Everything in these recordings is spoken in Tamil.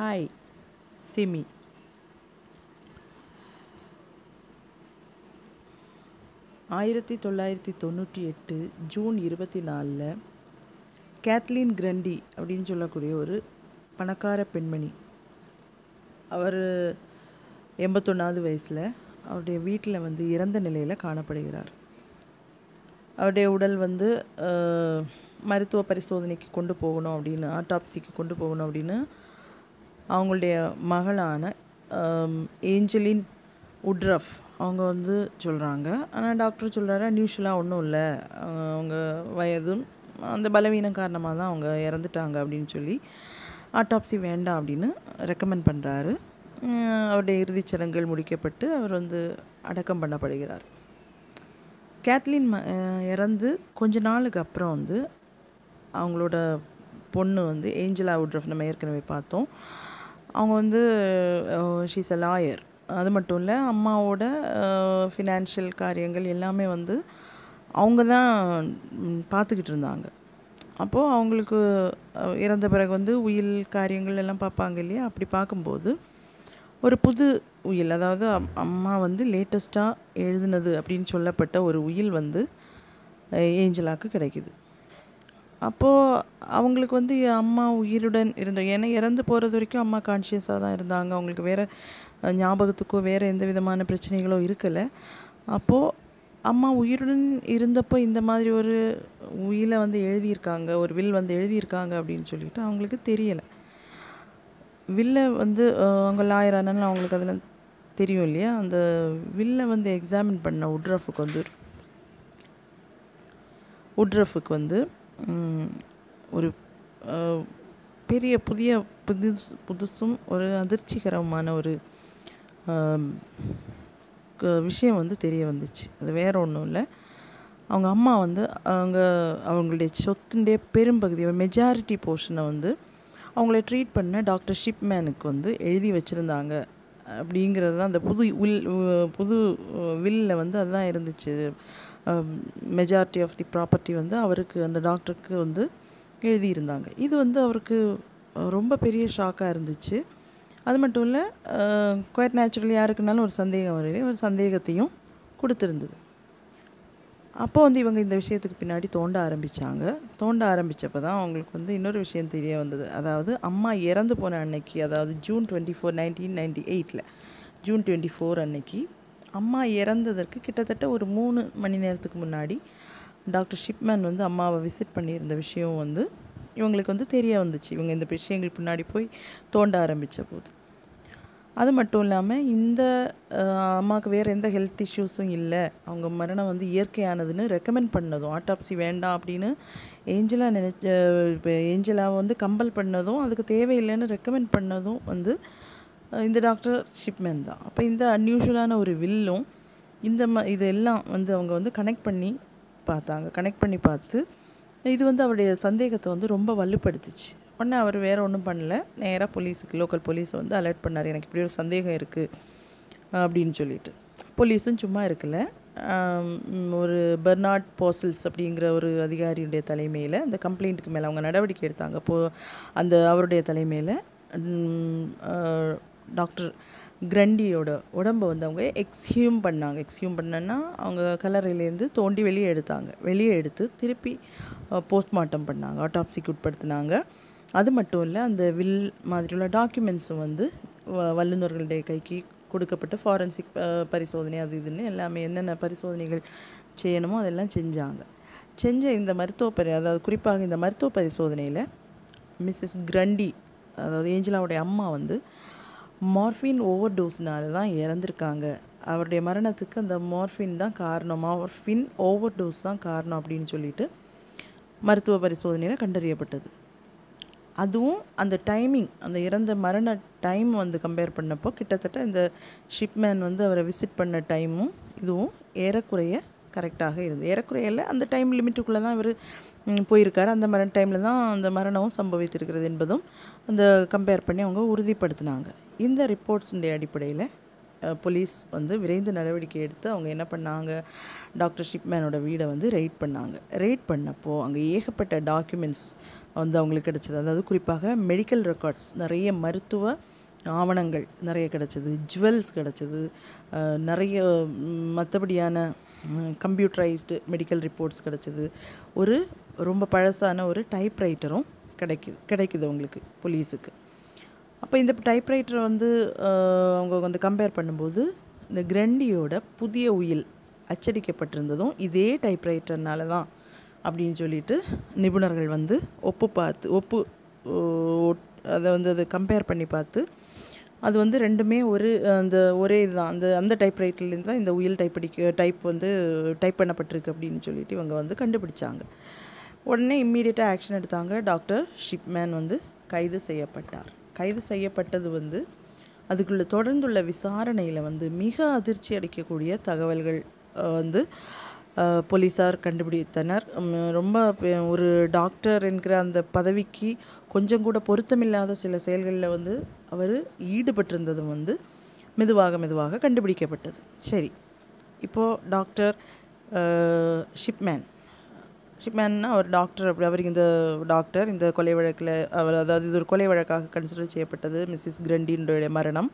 ஹாய் சிமி ஆயிரத்தி தொள்ளாயிரத்தி தொண்ணூற்றி எட்டு ஜூன் இருபத்தி நாலில் கேத்லீன் கிரண்டி அப்படின்னு சொல்லக்கூடிய ஒரு பணக்கார பெண்மணி. அவர் எண்பத்தொன்னாவது வயசில் அவருடைய வீட்டில் வந்து இறந்த நிலையில் காணப்படுகிறார். அவருடைய உடல் வந்து மருத்துவ பரிசோதனைக்கு கொண்டு போகணும் அப்படின்னு ஆட்டாப்சிக்கு கொண்டு போகணும் அப்படின்னு அவங்களுடைய மகளான ஏஞ்சலின் உட்ரஃப். அவங்க வந்து சொல்கிறாங்க ஆனால் டாக்டர் சொல்கிறாரு நியூஷலாக ஒன்றும் இல்லை. அவங்க வயதும் அந்த பலவீனம் காரணமாக தான் அவங்க இறந்துட்டாங்க அப்படின்னு சொல்லி ஆட்டாப்சி வேண்டாம் அப்படின்னு ரெக்கமெண்ட் பண்ணுறாரு அவருடைய இறுதிச் சடங்குகள் முடிக்கப்பட்டு அவர் வந்து அடக்கம் பண்ணப்படுகிறார். கேத்லின் ம இறந்து கொஞ்ச நாளுக்கு அப்புறம் வந்து அவங்களோட பொண்ணு வந்து ஏஞ்சலா உட்ரஃப் நம்ம ஏற்கனவே பார்த்தோம். அவங்க வந்து ஷீஸ் அ லாயர் அது மட்டும் இல்லை அம்மாவோட ஃபினான்ஷியல் காரியங்கள் எல்லாமே வந்து அவங்க தான் பார்த்துக்கிட்டு இருந்தாங்க. அப்போது அவங்களுக்கு இறந்த பிறகு வந்து உயில் காரியங்கள் எல்லாம் பார்ப்பாங்க இல்லையா? அப்படி பார்க்கும்போது ஒரு புது உயில் அதாவது அம்- அம்மா வந்து லேட்டஸ்ட்டாக எழுதுனது அப்படின்னு சொல்லப்பட்ட ஒரு உயில் வந்து ஏஞ்சலாக்கு கிடைக்குது. அப்போது அவங்களுக்கு வந்து அம்மா உயிருடன் இருந்த ஏன்னா இறந்து போகிறது வரைக்கும் அம்மா கான்ஷியஸாக தான் இருந்தாங்க. அவங்களுக்கு வேறு ஞாபகத்துக்கோ வேறு எந்த விதமான பிரச்சனைகளோ இருக்கலை. அப்போது அம்மா உயிருடன் இருந்தப்போ இந்த மாதிரி ஒரு உயிலை வந்து எழுதியிருக்காங்க ஒரு வில் வந்து எழுதியிருக்காங்க அப்படின்னு சொல்லிட்டு அவங்களுக்கு தெரியலை. வில்லை வந்து அவங்க லாயர் ஆனாலும் அவங்களுக்கு அதில் தெரியும் இல்லையா? அந்த வில்லை வந்து எக்ஸாமின் பண்ண உட்ரஃபுக்கு வந்து உட்ரஃபுக்கு வந்து ஒரு பெரிய புதிய புதுசு புதுசும் ஒரு அதிர்ச்சிகரமான ஒரு க- விஷயம் வந்து தெரிய வந்துச்சு. அது வேற ஒன்றும் இல்லை. அவங்க அம்மா வந்து அவங்க அவங்களுடைய சொத்துடைய பெரும்பகுதி மெஜாரிட்டி போர்ஷனை வந்து அவங்கள ட்ரீட் பண்ண டாக்டர் ஷிப்மேனுக்கு வந்து எழுதி வச்சுருந்தாங்க. அப்படிங்கிறது தான் அந்த புது வில் புது வில்லில் வந்து அதுதான் இருந்துச்சு. மெஜாரிட்டி ஆஃப் தி ப்ராப்பர்ட்டி வந்து அவருக்கு அந்த டாக்டருக்கு வந்து எழுதியிருந்தாங்க. இது வந்து அவருக்கு ரொம்ப பெரிய ஷாக்காக இருந்துச்சு. அது மட்டும் இல்லை குவைட் நேச்சுரல் யாருக்குனாலும் ஒரு சந்தேகம் வரையிலே ஒரு சந்தேகத்தையும் கொடுத்துருந்தது. அப்போ வந்து இவங்க இந்த விஷயத்துக்கு பின்னாடி தோண்ட ஆரம்பித்தாங்க தோண்ட ஆரம்பித்தப்போ தான் அவங்களுக்கு வந்து இன்னொரு விஷயம் தெரிய வந்தது. அதாவது அம்மா இறந்து போன அன்னைக்கு அதாவது June twenty four nineteen ninety எயிட்டில் ஜூன் டுவெண்ட்டி ஃபோர் அன்னைக்கு அம்மா இறந்ததற்கு கிட்டத்தட்ட ஒரு மூணு மணி நேரத்துக்கு முன்னாடி டாக்டர் ஷிப்மேன் வந்து அம்மாவை விசிட் பண்ணியிருந்த விஷயம் வந்து இவங்களுக்கு வந்து தெரிய வந்துச்சு. இவங்க இந்த விஷயங்கள் பின்னாடி போய் தோண்ட ஆரம்பித்த போது. அது மட்டும் இல்லாமல் இந்த அம்மாவுக்கு வேறு எந்த ஹெல்த் இஷ்யூஸும் இல்லை. அவங்க மரணம் வந்து இயற்கையானதுன்னு ரெக்கமெண்ட் பண்ணதும் ஆட்டாப்சி வேண்டாம் அப்படின்னு ஏஞ்சலா நினச்ச இப்போ ஏஞ்சலாவை வந்து கம்பல் பண்ணதும் அதுக்கு தேவையில்லைன்னு ரெக்கமெண்ட் பண்ணதும் வந்து இந்த டாக்டர் ஷிப்மேன் தான். அப்போ இந்த அன்யூஷுவலான ஒரு வில்லும் இந்த ம இதெல்லாம் வந்து அவங்க வந்து கனெக்ட் பண்ணி பார்த்தாங்க. கனெக்ட் பண்ணி பார்த்து இது வந்து அவருடைய சந்தேகத்தை வந்து ரொம்ப வலுப்படுத்துச்சு. உடனே அவர் வேறு ஒன்றும் பண்ணல. நேராக போலீஸுக்கு லோக்கல் போலீஸை வந்து அலர்ட் பண்ணார். எனக்கு இப்படி ஒரு சந்தேகம் இருக்குது அப்படின்னு சொல்லிட்டு. போலீஸும் சும்மா இருக்கல. ஒரு பெர்னார்ட் போசல்ஸ் அப்படிங்கிற ஒரு அதிகாரியுடைய தலைமையில் அந்த கம்ப்ளைண்ட்டுக்கு மேலே அவங்க நடவடிக்கை எடுத்தாங்க. அப்போது அந்த அவருடைய தலைமையில் டாக்டர் கிரண்டியோட உடம்பை வந்து அவங்க எக்ஸ்ஹியூம் பண்ணாங்க. எக்ஸ்ஹியூம் பண்ணனா அவங்க கல்லறையிலேருந்து தோண்டி வெளியே எடுத்தாங்க. வெளியே எடுத்து திருப்பி போஸ்ட்மார்ட்டம் பண்ணாங்க. ஆட்டாப்சிக்கு உட்படுத்தினாங்க. அது மட்டும் இல்லை அந்த வில் மாதிரியுள்ள டாக்குமெண்ட்ஸும் வந்து வ- வல்லுநர்களுடைய கைக்கு கொடுக்கப்பட்டு ஃபாரன்சிக் பரிசோதனை அது இதுன்னு எல்லாமே என்னென்ன பரிசோதனைகள் செய்யணுமோ அதெல்லாம் செஞ்சாங்க. செஞ்ச இந்த மருத்துவ பரி அதாவது குறிப்பாக இந்த மருத்துவ பரிசோதனையில் மிஸ்ஸஸ் கிரண்டி அதாவது ஏஞ்சலாவுடைய அம்மா வந்து மார்ஃபின் ஓவர் டோஸ்னால தான் இறந்துருக்காங்க. அவருடைய மரணத்துக்கு அந்த மார்ஃபின் தான் காரணம். மார்ஃபின் ஓவர் டோஸ் தான் காரணம் அப்படின்னு சொல்லிட்டு மருத்துவ பரிசோதனையில் கண்டறியப்பட்டது. அதுவும் அந்த டைமிங் அந்த இறந்த மரண டைம் வந்து கம்பேர் பண்ணப்போ கிட்டத்தட்ட இந்த ஷிப்மேன் வந்து அவரை விசிட் பண்ண டைமும் இதுவும் ஏறக்குறைய கரெக்டாக இருந்தது. ஏறக்குறைய இல்லை அந்த டைம் லிமிட்டுக்குள்ளே தான் இவர் போயிருக்காரு. அந்த மரண டைமில் தான் அந்த மரணமும் சம்பவித்திருக்கிறது என்பதும் அந்த கம்பேர் பண்ணி அவங்க உறுதிப்படுத்தினாங்க. இந்த ரிப்போர்ட்ஸுடைய அடிப்படையில் போலீஸ் வந்து விரைந்து நடவடிக்கை எடுத்து அவங்க என்ன பண்ணாங்க? டாக்டர் ஷிப்மேனோட வீடை வந்து ரெய்ட் பண்ணாங்க. ரெய்ட் பண்ணப்போ அங்கே ஏகப்பட்ட டாக்குமெண்ட்ஸ் வந்து அவங்களுக்கு கிடச்சிது. அதாவது குறிப்பாக மெடிக்கல் ரெக்கார்ட்ஸ் நிறைய மருத்துவ ஆவணங்கள் நிறைய கிடச்சிது. ஜுவல்ஸ் கிடச்சிது. நிறைய மற்றபடியான கம்ப்யூட்டரைஸ்டு மெடிக்கல் ரிப்போர்ட்ஸ் கிடச்சிது. ஒரு ரொம்ப பழசான ஒரு டைப்ரைட்டரும் கிடைக்குது கிடைக்குது அவங்களுக்கு போலீஸுக்கு அப்போ இந்த டைப்ரைட்டரை வந்து அவங்க வந்து கம்பேர் பண்ணும்போது இந்த கிரண்டியோட புதிய உயில் அச்சடிக்கப்பட்டிருந்ததும் இதே டைப்ரைட்டர்னால தான் அப்படின்னு சொல்லிட்டு நிபுணர்கள் வந்து ஒப்பு பார்த்து ஒப்பு அதை வந்து அதை கம்பேர் பண்ணி பார்த்து அது வந்து ரெண்டுமே ஒரு அந்த ஒரே இதுதான். அந்த அந்த டைப்ரைட்டர்லேருந்து தான் இந்த உயில் டைப் அடிக்க டைப் வந்து டைப் பண்ணப்பட்டிருக்கு அப்படின்னு சொல்லிட்டு இவங்க வந்து கண்டுபிடிச்சாங்க. உடனே இம்மீடியட்டாக ஆக்ஷன் எடுத்தாங்க. டாக்டர் ஷிப்மேன் வந்து கைது செய்யப்பட்டார். கைது செய்யப்பட்டது வந்து அதுக்குள்ளே தொடர்ந்துள்ள விசாரணையில் வந்து மிக அதிர்ச்சி அளிக்கக்கூடிய தகவல்கள் வந்து போலீஸார் கண்டுபிடித்தனர். ரொம்ப ஒரு டாக்டர் என்கிற அந்த பதவிக்கு கொஞ்சம் கூட பொருத்தமில்லாத சில செயல்களில் வந்து அவர் ஈடுபட்டிருந்ததும் வந்து மெதுவாக மெதுவாக கண்டுபிடிக்கப்பட்டது. சரி இப்போது டாக்டர் ஷிப்மேன். ஷிப்மேன்னா அவர் டாக்டர் அப்படி அவருக்கு இந்த டாக்டர் இந்த கொலை வழக்கில் அவர் அதாவது இது ஒரு கொலை வழக்காக கன்சிடர் செய்யப்பட்டது மிஸ்ஸஸ் கிரண்டினுடைய மரணம்.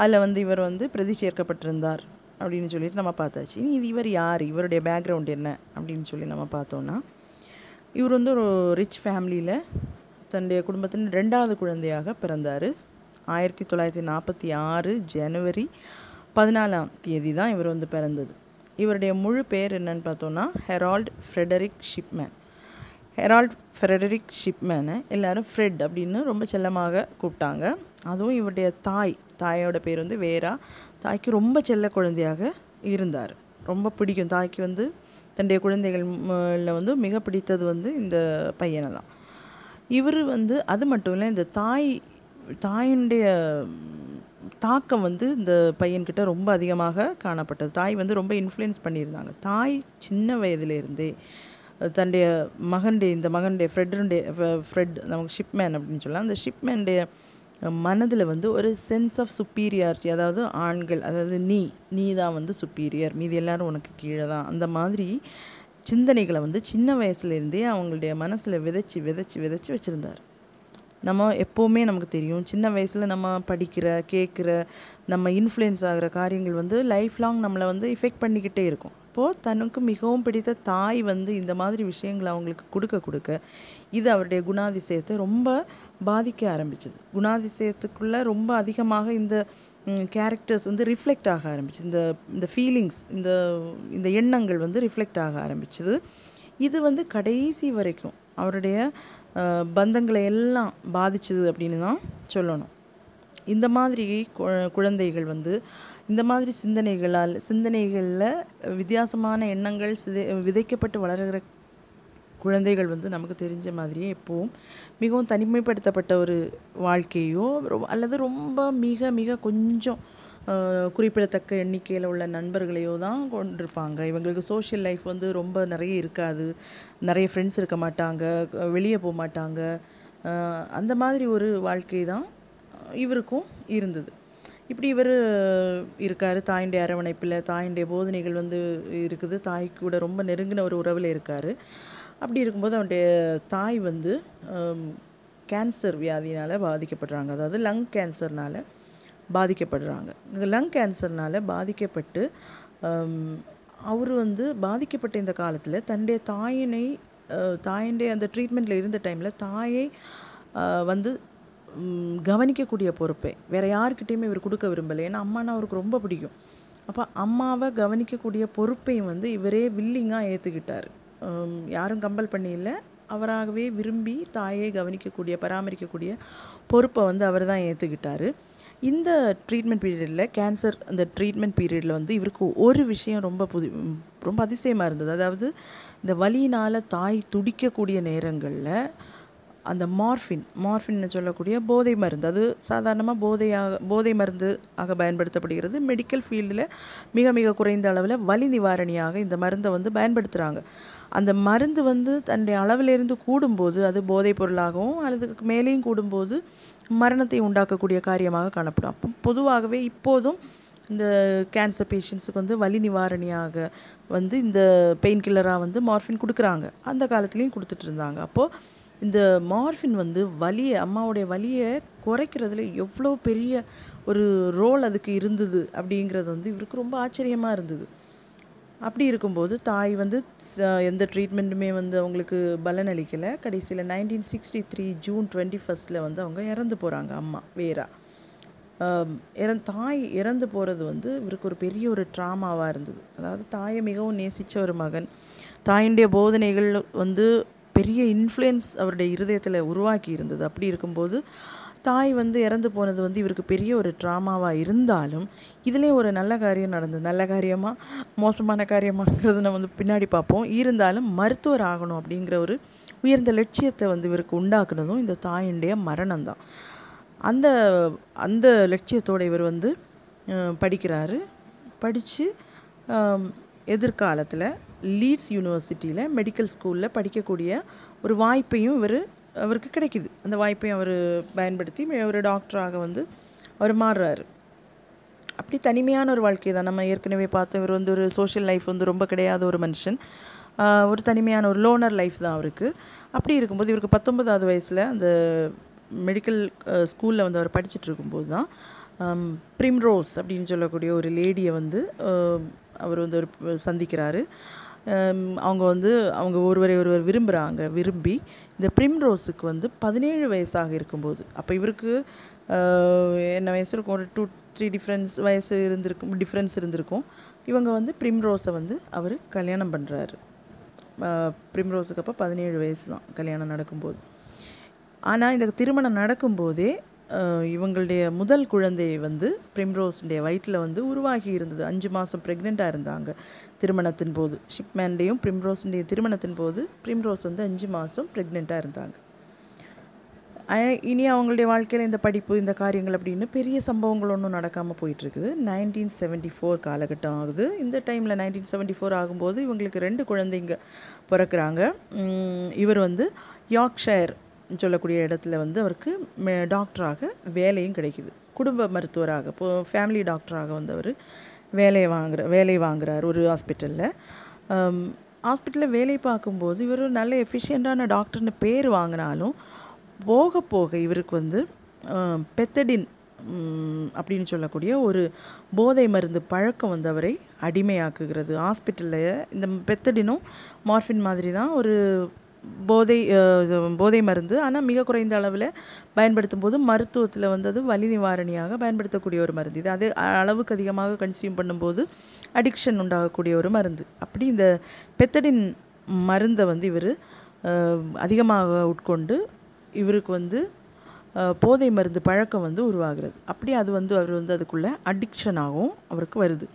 அதில் வந்து இவர் வந்து பிரதி சேர்க்கப்பட்டிருந்தார் அப்படின்னு சொல்லிட்டு நம்ம பார்த்தாச்சு. இனி இது இவர் யார் இவருடைய பேக்ரவுண்ட் என்ன அப்படின்னு சொல்லி நம்ம பார்த்தோன்னா இவர் வந்து ஒரு ரிச் ஃபேமிலியில் தன்னுடைய குடும்பத்தின் ரெண்டாவது குழந்தையாக பிறந்தார். ஆயிரத்தி தொள்ளாயிரத்தி நாற்பத்தி ஆறு ஜனவரி பதினாலாம் தேதி தான் இவர் வந்து பிறந்தது. இவருடைய முழு பேர் என்னன்னு பார்த்தோன்னா Harold Frederick Shipman. Harold Frederick ஷிப்மேனை எல்லாரும் ஃப்ரெட் அப்படின்னு ரொம்ப செல்லமாக கூப்பிட்டாங்க. அதுவும் இவருடைய தாய் தாயோட பேர் வந்து வேரா. தாய்க்கு ரொம்ப செல்ல குழந்தையாக இருந்தார். ரொம்ப பிடிக்கும். தாய்க்கு வந்து தன்னுடைய குழந்தைகள் வந்து மிக பிடித்தது வந்து இந்த பையனை தான். இவர் வந்து அது மட்டும் இல்லை இந்த தாய் தாயினுடைய தாக்கம் வந்து இந்த பையன்கிட்ட ரொம்ப அதிகமாக காணப்பட்டது. தாய் வந்து ரொம்ப இன்ஃப்ளூயன்ஸ் பண்ணியிருந்தாங்க. தாய் சின்ன வயதிலிருந்தே தன்னுடைய மகன்டே இந்த மகனுடைய ஃப்ரெட்டுடைய ஃப்ரெட் நமக்கு ஷிப்மேன் அப்படின்னு சொல்லலாம். அந்த ஷிப்மேனுடைய மனதில் வந்து ஒரு சென்ஸ் ஆஃப் சுப்பீரியாரிட்டி அதாவது ஆண்கள் அதாவது நீ நீ தான் வந்து சுப்பீரியர் மீதி எல்லாரும் உனக்கு கீழே தான் அந்த மாதிரி சிந்தனைகளை வந்து சின்ன வயசுலேருந்தே அவங்களுடைய மனசில் விதைச்சி விதைச்சி விதைச்சி வச்சுருந்தார். நம்ம எப்போவுமே நமக்கு தெரியும். சின்ன வயசில் நம்ம படிக்கிற கேட்குற நம்ம இன்ஃப்ளூயன்ஸ் ஆகிற காரியங்கள் வந்து லைஃப் லாங் நம்மளை வந்து இஃபெக்ட் பண்ணிக்கிட்டே இருக்கும். அப்போது தனக்கு மிகவும் பிடித்த தாய் வந்து இந்த மாதிரி விஷயங்களை அவங்களுக்கு கொடுக்க கொடுக்க இது அவருடைய குணாதிசயத்தை ரொம்ப பாதிக்க ஆரம்பிச்சது. குணாதிசயத்துக்குள்ளே ரொம்ப அதிகமாக இந்த கேரக்டர்ஸ் வந்து ரிஃப்ளெக்ட் ஆக ஆரம்பிச்சு இந்த இந்த ஃபீலிங்ஸ் இந்த இந்த எண்ணங்கள் வந்து ரிஃப்ளெக்ட் ஆக ஆரம்பிச்சது. இது வந்து கடைசி வரைக்கும் அவருடைய பந்தங்களை எல்லாம் பாதிச்சது அப்படின்னு தான் சொல்லணும். இந்த மாதிரி கு- குழந்தைகள் வந்து இந்த மாதிரி சிந்தனைகளால் சிந்தனைகளில் வித்தியாசமான எண்ணங்கள் சிதை விதைக்கப்பட்டு வளர்கிற குழந்தைகள் வந்து நமக்கு தெரிஞ்ச மாதிரியே எப்போவும் மிகவும் தனிமைப்படுத்தப்பட்ட ஒரு வாழ்க்கையோ அல்லது ரொம்ப மிக மிக கொஞ்சம் குறிப்பிடத்தக்க எண்ணிக்கையில் உள்ள நண்பர்களையோ தான் கொண்டிருப்பாங்க. இவங்களுக்கு சோஷியல் லைஃப் வந்து ரொம்ப நிறைய இருக்காது. நிறைய ஃப்ரெண்ட்ஸ் இருக்க மாட்டாங்க. வெளியே போக மாட்டாங்க. அந்த மாதிரி ஒரு வாழ்க்கை தான் இவருக்கும் இருந்தது. இப்படி இவர் இருக்கார். தாயின்டைய அரவணைப்பில் தாயின்டைய போதனைகள் வந்து இருக்குது. தாய் கூட ரொம்ப நெருங்கின ஒரு உறவில் இருக்கார். அப்படி இருக்கும்போது அவனுடைய தாய் வந்து கேன்சர் வியாதினால் பாதிக்கப்படுறாங்க. அதாவது லங் கேன்சர்னால் பாதிக்கப்படுறாங்க. லங் கேன்சர்னால் பாதிக்கப்பட்டு அவர் வந்து பாதிக்கப்பட்ட இந்த காலத்தில் தன்னுடைய தாயினை அஹ், தாயினுடைய அந்த ட்ரீட்மெண்ட்டில் இருந்த டைமில் தாயை வந்து கவனிக்கக்கூடிய பொறுப்பை. வேறு யாருக்கிட்டேயுமே இவர் கொடுக்க விரும்பலை. ஏன்னா அம்மானா அவருக்கு ரொம்ப பிடிக்கும். அப்போ அம்மாவை கவனிக்கக்கூடிய பொறுப்பையும் வந்து இவரே வில்லிங்காக ஏற்றுக்கிட்டார் யாரும் கம்பல் பண்ணி இல்லை அவராகவே விரும்பி தாயை கவனிக்கக்கூடிய பராமரிக்கக்கூடிய பொறுப்பை வந்து அவர் தான் ஏற்றுக்கிட்டார் இந்த ட்ரீட்மெண்ட் பீரியடில் கேன்சர் அந்த ட்ரீட்மெண்ட் பீரியடில் வந்து இவருக்கு ஒரு விஷயம் ரொம்ப புது ரொம்ப அதிசயமாக இருந்தது. அதாவது இந்த வலியினால் தாய் துடிக்கக்கூடிய நேரங்களில் அந்த மார்ஃபின் மார்ஃபின்னு சொல்லக்கூடிய போதை மருந்து அது சாதாரணமாக போதையாக போதை மருந்து ஆக பயன்படுத்தப்படுகிறது. மெடிக்கல் ஃபீல்டில் மிக மிக குறைந்த அளவில் வலி நிவாரணியாக இந்த மருந்தை வந்து பயன்படுத்துகிறாங்க அந்த மருந்து வந்து தன்னுடைய அளவிலிருந்து கூடும்போது அது போதைப் பொருளாகவும் அல்லது அதுக்கு மேலேயும் கூடும்போது மரணத்தை உண்டாக்கக்கூடிய காரியமாக காணப்படும். அப்போ பொதுவாகவே இப்போதும் இந்த கேன்சர் பேஷண்ட்ஸுக்கு வந்து வலி நிவாரணியாக வந்து இந்த பெயின் கில்லராக வந்து மார்ஃபின் கொடுக்குறாங்க. அந்த காலத்துலேயும் கொடுத்துட்டு இருந்தாங்க. அப்போது இந்த மார்ஃபின் வந்து வலியை அம்மாவுடைய வலியை குறைக்கிறதுல எவ்வளோ பெரிய ஒரு ரோல் அதுக்கு இருந்தது அப்படிங்கிறது வந்து இவருக்கு ரொம்ப ஆச்சரியமாக இருந்தது. அப்படி இருக்கும்போது தாய் வந்து எந்த ட்ரீட்மெண்ட்டுமே வந்து அவங்களுக்கு பலன் அளிக்கலை கடைசியில் nineteen sixty three June twenty ஃபஸ்ட்டில் வந்து அவங்க இறந்து போகிறாங்க அம்மா வேறா. இறந் தாய் இறந்து போகிறது வந்து இவருக்கு ஒரு பெரிய ஒரு ட்ராமாவாக இருந்தது. அதாவது தாயை மிகவும் நேசித்த ஒரு மகன். தாயினுடைய போதனைகள் வந்து பெரிய இன்ஃப்ளூயன்ஸ் அவருடைய இருதயத்தில் உருவாக்கி இருந்தது. அப்படி இருக்கும்போது தாய் வந்து இறந்து போனது வந்து இவருக்கு பெரிய ஒரு ட்ராமாவாக இருந்தாலும் இதிலே ஒரு நல்ல காரியம் நடந்தது. நல்ல காரியமாக மோசமான காரியமாங்கிறது நம்ம வந்து பின்னாடி பார்ப்போம். இருந்தாலும் மருத்துவர் ஆகணும் அப்படிங்கிற ஒரு உயர்ந்த லட்சியத்தை வந்து இவருக்கு உண்டாக்குனதும் இந்த தாயினுடைய மரணம் தான் அந்த அந்த லட்சியத்தோட இவர் வந்து படிக்கிறாரு. படித்து எதிர்காலத்தில் லீட்ஸ் யூனிவர்சிட்டியில் மெடிக்கல் ஸ்கூலில் படிக்கக்கூடிய ஒரு வாய்ப்பையும் இவர் அவருக்கு கிடைக்குது. அந்த வாய்ப்பையும் அவர் பயன்படுத்தி ஒரு டாக்டராக வந்து அவர் மாறுறாரு. அப்படி தனிமையான ஒரு வாழ்க்கை தான். நம்ம ஏற்கனவே பார்த்தோம் இவர் வந்து ஒரு சோஷியல் லைஃப் வந்து ரொம்ப கிடையாத ஒரு மனுஷன். ஒரு தனிமையான ஒரு லோனர் லைஃப் தான் அவருக்கு. அப்படி இருக்கும்போது இவருக்கு பத்தொன்பதாவது வயசில் அந்த மெடிக்கல் ஸ்கூலில் வந்து அவர் படிச்சுட்டு இருக்கும்போது தான் ப்ரிம்ரோஸ் அப்படின்னு சொல்லக்கூடிய ஒரு லேடியை வந்து அவர் வந்து ஒரு சந்திக்கிறாரு. அவங்க வந்து அவங்க ஒருவரை ஒருவர் விரும்புகிறாங்க விரும்பி இந்த ப்ரிம்ரோஸுக்கு வந்து பதினேழு வயசாக இருக்கும்போது அப்போ இவருக்கு என்ன வயசு இருக்கும்? ஒரு டூ த்ரீ டிஃப்ரென்ஸ் வயசு இருந்திருக்கும் டிஃப்ரென்ஸ் இருந்திருக்கும். இவங்க வந்து ப்ரிம்ரோஸை வந்து அவர் கல்யாணம் பண்ணுறாரு ப்ரிம்ரோஸுக்கு அப்போ பதினேழு வயசு தான் கல்யாணம் நடக்கும்போது. ஆனால் இந்த திருமணம் நடக்கும்போதே இவங்களுடைய முதல் குழந்தை வந்து பிரிம்ரோஸுடைய வயிற்றில் வந்து உருவாகி இருந்தது. அஞ்சு மாதம் ப்ரெக்னெண்ட்டாக இருந்தாங்க. திருமணத்தின் போது. ஷிப்மேன்டையும் பிரிம்ரோஸுடைய திருமணத்தின் போது பிரிம்ரோஸ் வந்து அஞ்சு மாதம் ப்ரெக்னெண்ட்டாக இருந்தாங்க. இனி அவங்களுடைய வாழ்க்கையில் இந்த படிப்பு இந்த காரியங்கள் அப்படின்னு பெரிய சம்பவங்கள் ஒன்றும் நடக்காமல் போயிட்டுருக்குது. நைன்டீன் செவன்ட்டி ஃபோர் காலகட்டம் ஆகுது. இந்த டைமில் நைன்டீன் செவன்ட்டி ஃபோர் ஆகும்போது இவங்களுக்கு ரெண்டு குழந்தைங்க பிறக்கிறாங்க. இவர் வந்து யாக்ஷயர் சொல்லக்கூடிய இடத்துல வந்து அவருக்கு மே- டாக்டராக வேலையும் கிடைக்குது. குடும்ப மருத்துவராக இப்போ ஃபேமிலி டாக்டராக வந்து அவர் வேலையை வாங்குற வேலை வாங்குறார் ஒரு ஹாஸ்பிட்டலில் ஹாஸ்பிட்டலில் வேலை பார்க்கும்போது இவர் நல்ல எஃபிஷியண்ட்டான டாக்டர்னு பேர் வாங்கினாலும் போக போக இவருக்கு வந்து பெத்தடின் அப்படின்னு சொல்லக்கூடிய ஒரு போதை மருந்து பழக்கம் வந்து அவரை அடிமையாக்குகிறது. ஹாஸ்பிட்டலில் இந்த பெத்தடினும் மார்ஃபின் மாதிரி தான் ஒரு போதை போதை மருந்து ஆனால் மிக குறைந்த அளவில் பயன்படுத்தும் போது மருத்துவத்தில் வந்து அது வலி நிவாரணியாக பயன்படுத்தக்கூடிய ஒரு மருந்து. இது அது அளவுக்கு அதிகமாக கன்சியூம் பண்ணும்போது அடிக்ஷன் உண்டாகக்கூடிய ஒரு மருந்து. அப்படி இந்த பெத்தடின் மருந்தை வந்து இவர் அதிகமாக உட்கொண்டு இவருக்கு வந்து போதை மருந்து பழக்கம் வந்து உருவாகிறது. அப்படி அது வந்து அவர் வந்து அதுக்குள்ளே அடிக்ஷனாகவும் அவருக்கு வருது.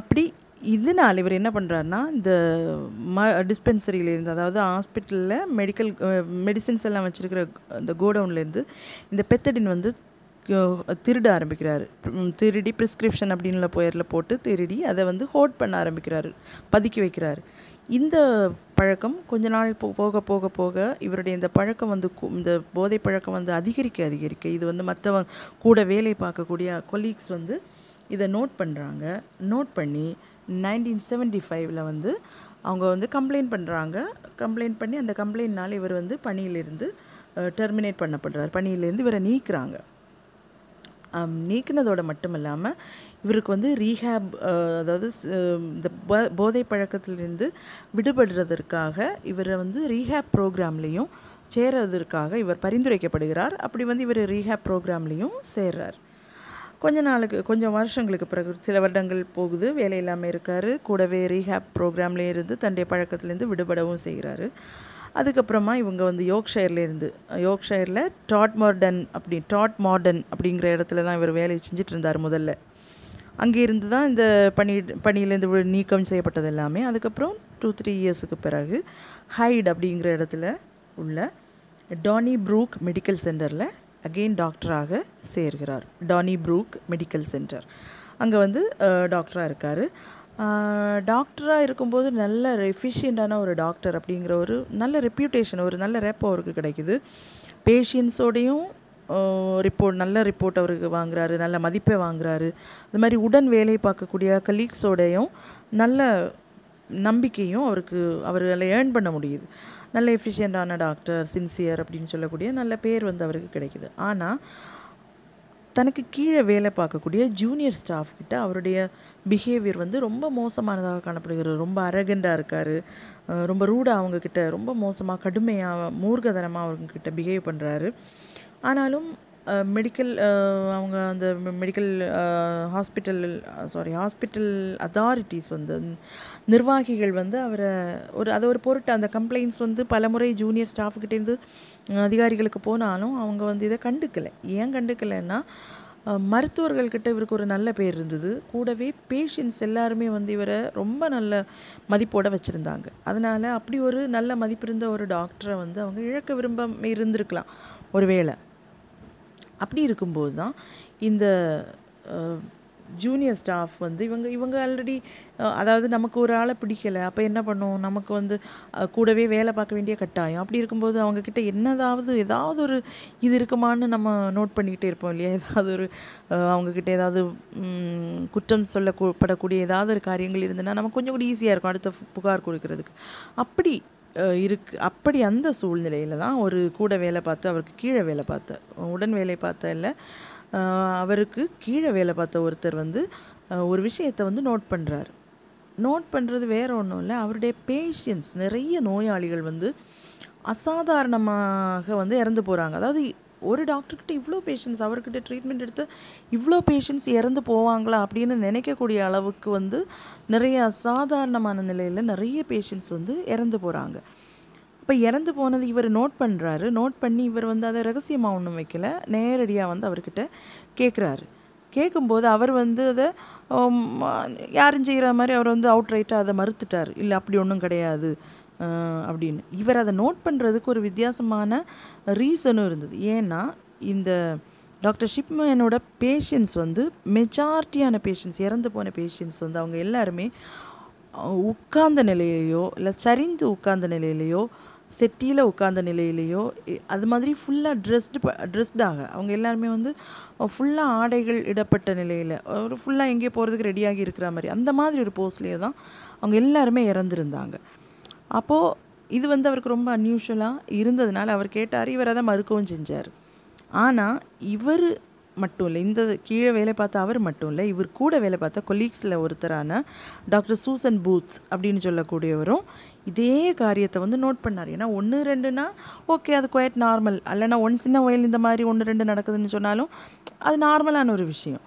அப்படி இதனால் இவர் என்ன பண்ணுறாருனா இந்த ம டிஸ்பென்சரியிலேருந்து அதாவது ஹாஸ்பிட்டலில் மெடிக்கல் மெடிசின்ஸ் எல்லாம் வச்சுருக்கிற அந்த கோடவுன்லேருந்து இந்த பெத்தடின் வந்து திருட ஆரம்பிக்கிறாரு. திருடி ப்ரிஸ்கிரிப்ஷன் அப்படின்ல பெயரில் போட்டு திருடி அதை வந்து ஹோட் பண்ண ஆரம்பிக்கிறாரு. பதுக்கி வைக்கிறாரு. இந்த பழக்கம் கொஞ்ச நாள் போ போக போக போக இவருடைய இந்த பழக்கம் வந்து இந்த போதை பழக்கம் வந்து அதிகரிக்க அதிகரிக்க இது வந்து மற்றவங்க கூட வேலை பார்க்கக்கூடிய கொலீக்ஸ் வந்து இதை நோட் பண்ணுறாங்க நோட் பண்ணி நைன்டீன் செவன்ட்டி ஃபைவ்ல வந்து அவங்க வந்து கம்ப்ளைண்ட் பண்ணுறாங்க கம்ப்ளைண்ட் பண்ணி அந்த கம்ப்ளைண்ட்னால் இவர் வந்து பணியிலிருந்து டெர்மினேட் பண்ணப்படுறார். பணியிலேருந்து இவரை நீக்கிறாங்க. நீக்கினதோடு மட்டும் இல்லாமல் இவருக்கு வந்து ரீஹேப் அதாவது இந்த போதை பழக்கத்திலிருந்து விடுபடுறதற்காக இவரை வந்து ரீஹேப் ப்ரோக்ராம்லேயும் சேர்றதற்காக இவர் பரிந்துரைக்கப்படுகிறார். அப்படி வந்து இவர் ரீஹேப் ப்ரோக்ராம்லேயும் சேர்றார். கொஞ்ச நாளுக்கு கொஞ்சம் வருஷங்களுக்கு பிறகு சில வருடங்கள் போகுது வேலை இல்லாமல் இருக்கார். கூடவே ரீஹேப் ப்ரோக்ராம்லேயே இருந்து தன்னுடைய பழக்கத்துலேருந்து விடுபடவும் செய்கிறாரு அதுக்கப்புறமா இவங்க வந்து யோக்ஷயர்லேருந்து யோக்ஷயரில் டாட் மார்டன் அப்படி டாட் மார்டன் அப்படிங்கிற இடத்துல தான் இவர் வேலையை செஞ்சுட்டு இருந்தார் முதல்ல. அங்கே இருந்து தான் இந்த பணி பணியிலேருந்து நீக்கம் செய்யப்பட்டது எல்லாமே. அதுக்கப்புறம் டூ த்ரீ இயர்ஸுக்கு பிறகு ஹைட் அப்படிங்கிற இடத்துல உள்ள டானி ப்ரூக் மெடிக்கல் சென்டரில் அகெயின் டாக்டராக சேர்கிறார். டானி ப்ரூக் மெடிக்கல் சென்டர் அங்கே வந்து டாக்டராக இருக்கார். டாக்டராக இருக்கும்போது நல்ல எஃபிஷியண்ட்டான ஒரு டாக்டர் அப்படிங்கிற ஒரு நல்ல ரெப்யூட்டேஷன் ஒரு நல்ல ரெப் அவருக்கு கிடைக்குது. பேஷியன்ஸோடையும் ரிப்போர்ட் நல்ல ரிப்போர்ட் அவருக்கு வாங்குறாரு நல்ல மதிப்பை வாங்குறாரு. அது மாதிரி உடன் வேலை பார்க்கக்கூடிய கலீக்ஸோடையும் நல்ல நம்பிக்கையும் அவருக்கு அவரால் ஏர்ன் பண்ண முடியுது. நல்ல எஃபிஷியண்டான டாக்டர் சின்சியர் அப்படின்னு சொல்லக்கூடிய நல்ல பேர் வந்து அவருக்கு கிடைக்குது. ஆனால் தனக்கு கீழே வேலை பார்க்கக்கூடிய ஜூனியர் ஸ்டாஃப் கிட்ட அவருடைய பிஹேவியர் வந்து ரொம்ப மோசமானதாக காணப்படுகிறது. ரொம்ப அரகண்டாக இருக்கார். ரொம்ப ரூடாக அவங்கக்கிட்ட ரொம்ப மோசமாக கடுமையாக மூர்கதனமாக அவங்கக்கிட்ட பிஹேவ் பண்ணுறாரு ஆனாலும் மெடிக்கல் அவங்க அந்த medical hospital sorry hospital authorities வந்து நிர்வாகிகள் வந்து அவரை ஒரு அதை ஒரு பொருட்டு அந்த கம்ப்ளைண்ட்ஸ் வந்து பலமுறை ஜூனியர் ஸ்டாஃப்கிட்டேருந்து அதிகாரிகளுக்கு போனாலும் அவங்க வந்து இதை கண்டுக்கலை. ஏன் கண்டுக்கலைன்னா மருத்துவர்கள்கிட்ட இவருக்கு ஒரு நல்ல பேர் இருந்தது. கூடவே பேஷண்ட்ஸ் எல்லாருமே வந்து இவரை ரொம்ப நல்ல மதிப்போடு வச்சுருந்தாங்க. அதனால் அப்படி ஒரு நல்ல மதிப்பு இருந்த ஒரு டாக்டரை வந்து அவங்க இழக்க விரும்ப இருந்திருக்கலாம். ஒரு வேளை அப்படி இருக்கும்போது தான் இந்த ஜூனியர் ஸ்டாஃப் வந்து இவங்க இவங்க ஆல்ரெடி அதாவது நமக்கு ஒரு ஆளை பிடிக்கலை அப்போ என்ன பண்ணும்? நமக்கு வந்து கூடவே வேலை பார்க்க வேண்டிய கட்டாயம். அப்படி இருக்கும்போது அவங்கக்கிட்ட என்னதாவது ஏதாவது ஒரு இது இருக்குமான்னு நம்ம நோட் பண்ணிக்கிட்டே இருப்போம் இல்லையா? ஏதாவது ஒரு அவங்கக்கிட்ட ஏதாவது குற்றம் சொல்லப்படக்கூடிய ஏதாவது ஒரு காரியங்கள் இருந்ததுன்னா நமக்கு கொஞ்சம் கூட ஈஸியாக இருக்கும் அடுத்த புகார் கொடுக்கறதுக்கு. அப்படி இருக்கு. அப்படி அந்த சூழ்நிலையில் தான் ஒரு கூட வேலை பார்த்து அவருக்கு கீழே வேலை பார்த்த உடன் வேலை பார்த்த இல்லை அவருக்கு கீழே வேலை பார்த்த ஒருத்தர் வந்து ஒரு விஷயத்தை வந்து நோட் பண்ணுறார் நோட் பண்ணுறது வேறு ஒன்றும் இல்லை. அவருடைய பேஷியன்ஸ் நிறைய நோயாளிகள் வந்து அசாதாரணமாக வந்து இறந்து போகிறாங்க அதாவது ஒரு டாக்டர்கிட்ட இவ்வளோ பேஷண்ட்ஸ் அவர்கிட்ட ட்ரீட்மெண்ட் எடுத்து இவ்வளோ பேஷண்ட்ஸ் இறந்து போவாங்களா அப்படின்னு நினைக்கக்கூடிய அளவுக்கு வந்து நிறைய அசாதாரணமான நிலையில் நிறைய பேஷண்ட்ஸ் வந்து இறந்து போகிறாங்க இப்போ இறந்து போனது இவர் நோட் பண்ணுறாரு நோட் பண்ணி இவர் வந்து அதை ரகசியமாக ஒன்றும் வைக்கல. நேரடியாக வந்து அவர்கிட்ட கேட்குறாரு கேட்கும்போது அவர் வந்து அதை யாரும் செய்கிற மாதிரி அவர் வந்து அவுட் ரைட்டாக அதை மறுத்துட்டார். இல்லை அப்படி ஒன்றும் கிடையாது. அப்படின்னு. இவர் அதை நோட் பண்ணுறதுக்கு ஒரு வித்தியாசமான ரீசனும் இருந்தது. ஏன்னா இந்த டாக்டர் ஷிப்மேனோட பேஷண்ட்ஸ் வந்து மெஜாரிட்டியான பேஷண்ட்ஸ் இறந்து போன பேஷண்ட்ஸ் வந்து அவங்க எல்லாருமே உட்கார்ந்த நிலையிலையோ இல்லை சரிந்து உட்கார்ந்த நிலையிலையோ செட்டியில் உட்கார்ந்த நிலையிலையோ அது மாதிரி ஃபுல்லாக ட்ரெஸ்டு ட்ரெஸ்டாக அவங்க எல்லாருமே வந்து ஃபுல்லாக ஆடைகள் இடப்பட்ட நிலையில் ஒரு ஃபுல்லாக எங்கேயோ போகிறதுக்கு ரெடியாகி இருக்கிற மாதிரி அந்த மாதிரி ஒரு போஸ்ட்லேயே தான் அவங்க எல்லாருமே இறந்துருந்தாங்க. அப்போது இது வந்து அவருக்கு ரொம்ப அன்யூஷுவலாக இருந்ததுனால அவர் கேட்டார் இவர் அதை மறுக்கவும் செஞ்சார். ஆனால் இவர் மட்டும் இல்லை இந்த கீழே வேலை பார்த்த அவர் மட்டும் இல்லை இவர் கூட வேலை பார்த்த கொலீக்ஸில் ஒருத்தரான டாக்டர் சூசன் பூத்ஸ் அப்படின்னு சொல்லக்கூடியவரும் இதே காரியத்தை வந்து நோட் பண்ணார். ஏன்னா ஒன்று ரெண்டுனா ஓகே அது குவைட் நார்மல் அல்லனா ஒன் சின்ன வயல் இந்த மாதிரி ஒன்று ரெண்டு நடக்குதுன்னு சொன்னாலும் அது நார்மலான ஒரு விஷயம்.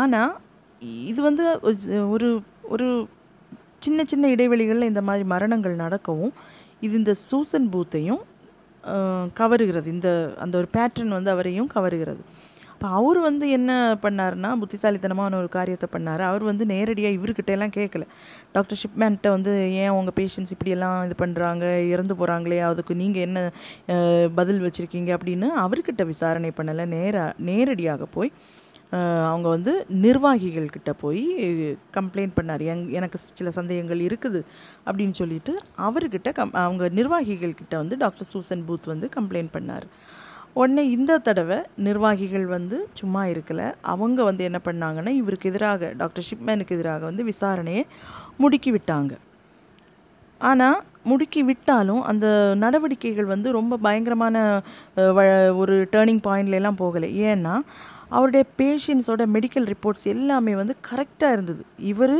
ஆனால் இது வந்து ஒரு ஒரு சின்ன சின்ன இடைவெளிகளில் இந்த மாதிரி மரணங்கள் நடக்கவும் இது இந்த சூசன் பூத்தையும் கவருகிறது. இந்த அந்த ஒரு பேட்டர்ன் வந்து அவரையும் கவருகிறது. இப்போ அவர் வந்து என்ன பண்ணாருன்னா புத்திசாலித்தனமான ஒரு காரியத்தை பண்ணார். அவர் வந்து நேரடியாக இவர்கிட்ட எல்லாம் கேட்கல டாக்டர் ஷிப்மேன்கிட்ட வந்து ஏன் உங்கள் பேஷண்ட்ஸ் இப்படியெல்லாம் இது பண்ணுறாங்க இறந்து போகிறாங்களே அதுக்கு நீங்கள் என்ன பதில் வச்சுருக்கீங்க? அப்படின்னு அவர்கிட்ட விசாரணை பண்ணலை. நேராக நேரடியாக போய் அவங்க வந்து நிர்வாகிகள்கிட்ட போய் கம்ப்ளைண்ட் பண்ணார். எங் எனக்கு சில சந்தேகங்கள் இருக்குது அப்படின்னு சொல்லிட்டு அவர்கிட்ட கம் அவங்க நிர்வாகிகள்கிட்ட வந்து டாக்டர் சூசன் பூத் வந்து கம்ப்ளைண்ட் பண்ணார். உடனே இந்த தடவை நிர்வாகிகள் வந்து சும்மா இருக்கலை. அவங்க வந்து என்ன பண்ணாங்கன்னா இவருக்கு எதிராக டாக்டர் ஷிப்மேனுக்கு எதிராக வந்து விசாரணையை முடுக்கி விட்டாங்க. ஆனால் முடுக்கி விட்டாலும் அந்த நடவடிக்கைகள் வந்து ரொம்ப பயங்கரமான ஒரு டேர்னிங் பாயிண்ட்லலாம் போகலை. ஏன்னா அவருடைய பேஷண்ட்ஸோட மெடிக்கல் ரிப்போர்ட்ஸ் எல்லாமே வந்து கரெக்டாக இருந்தது. இவர்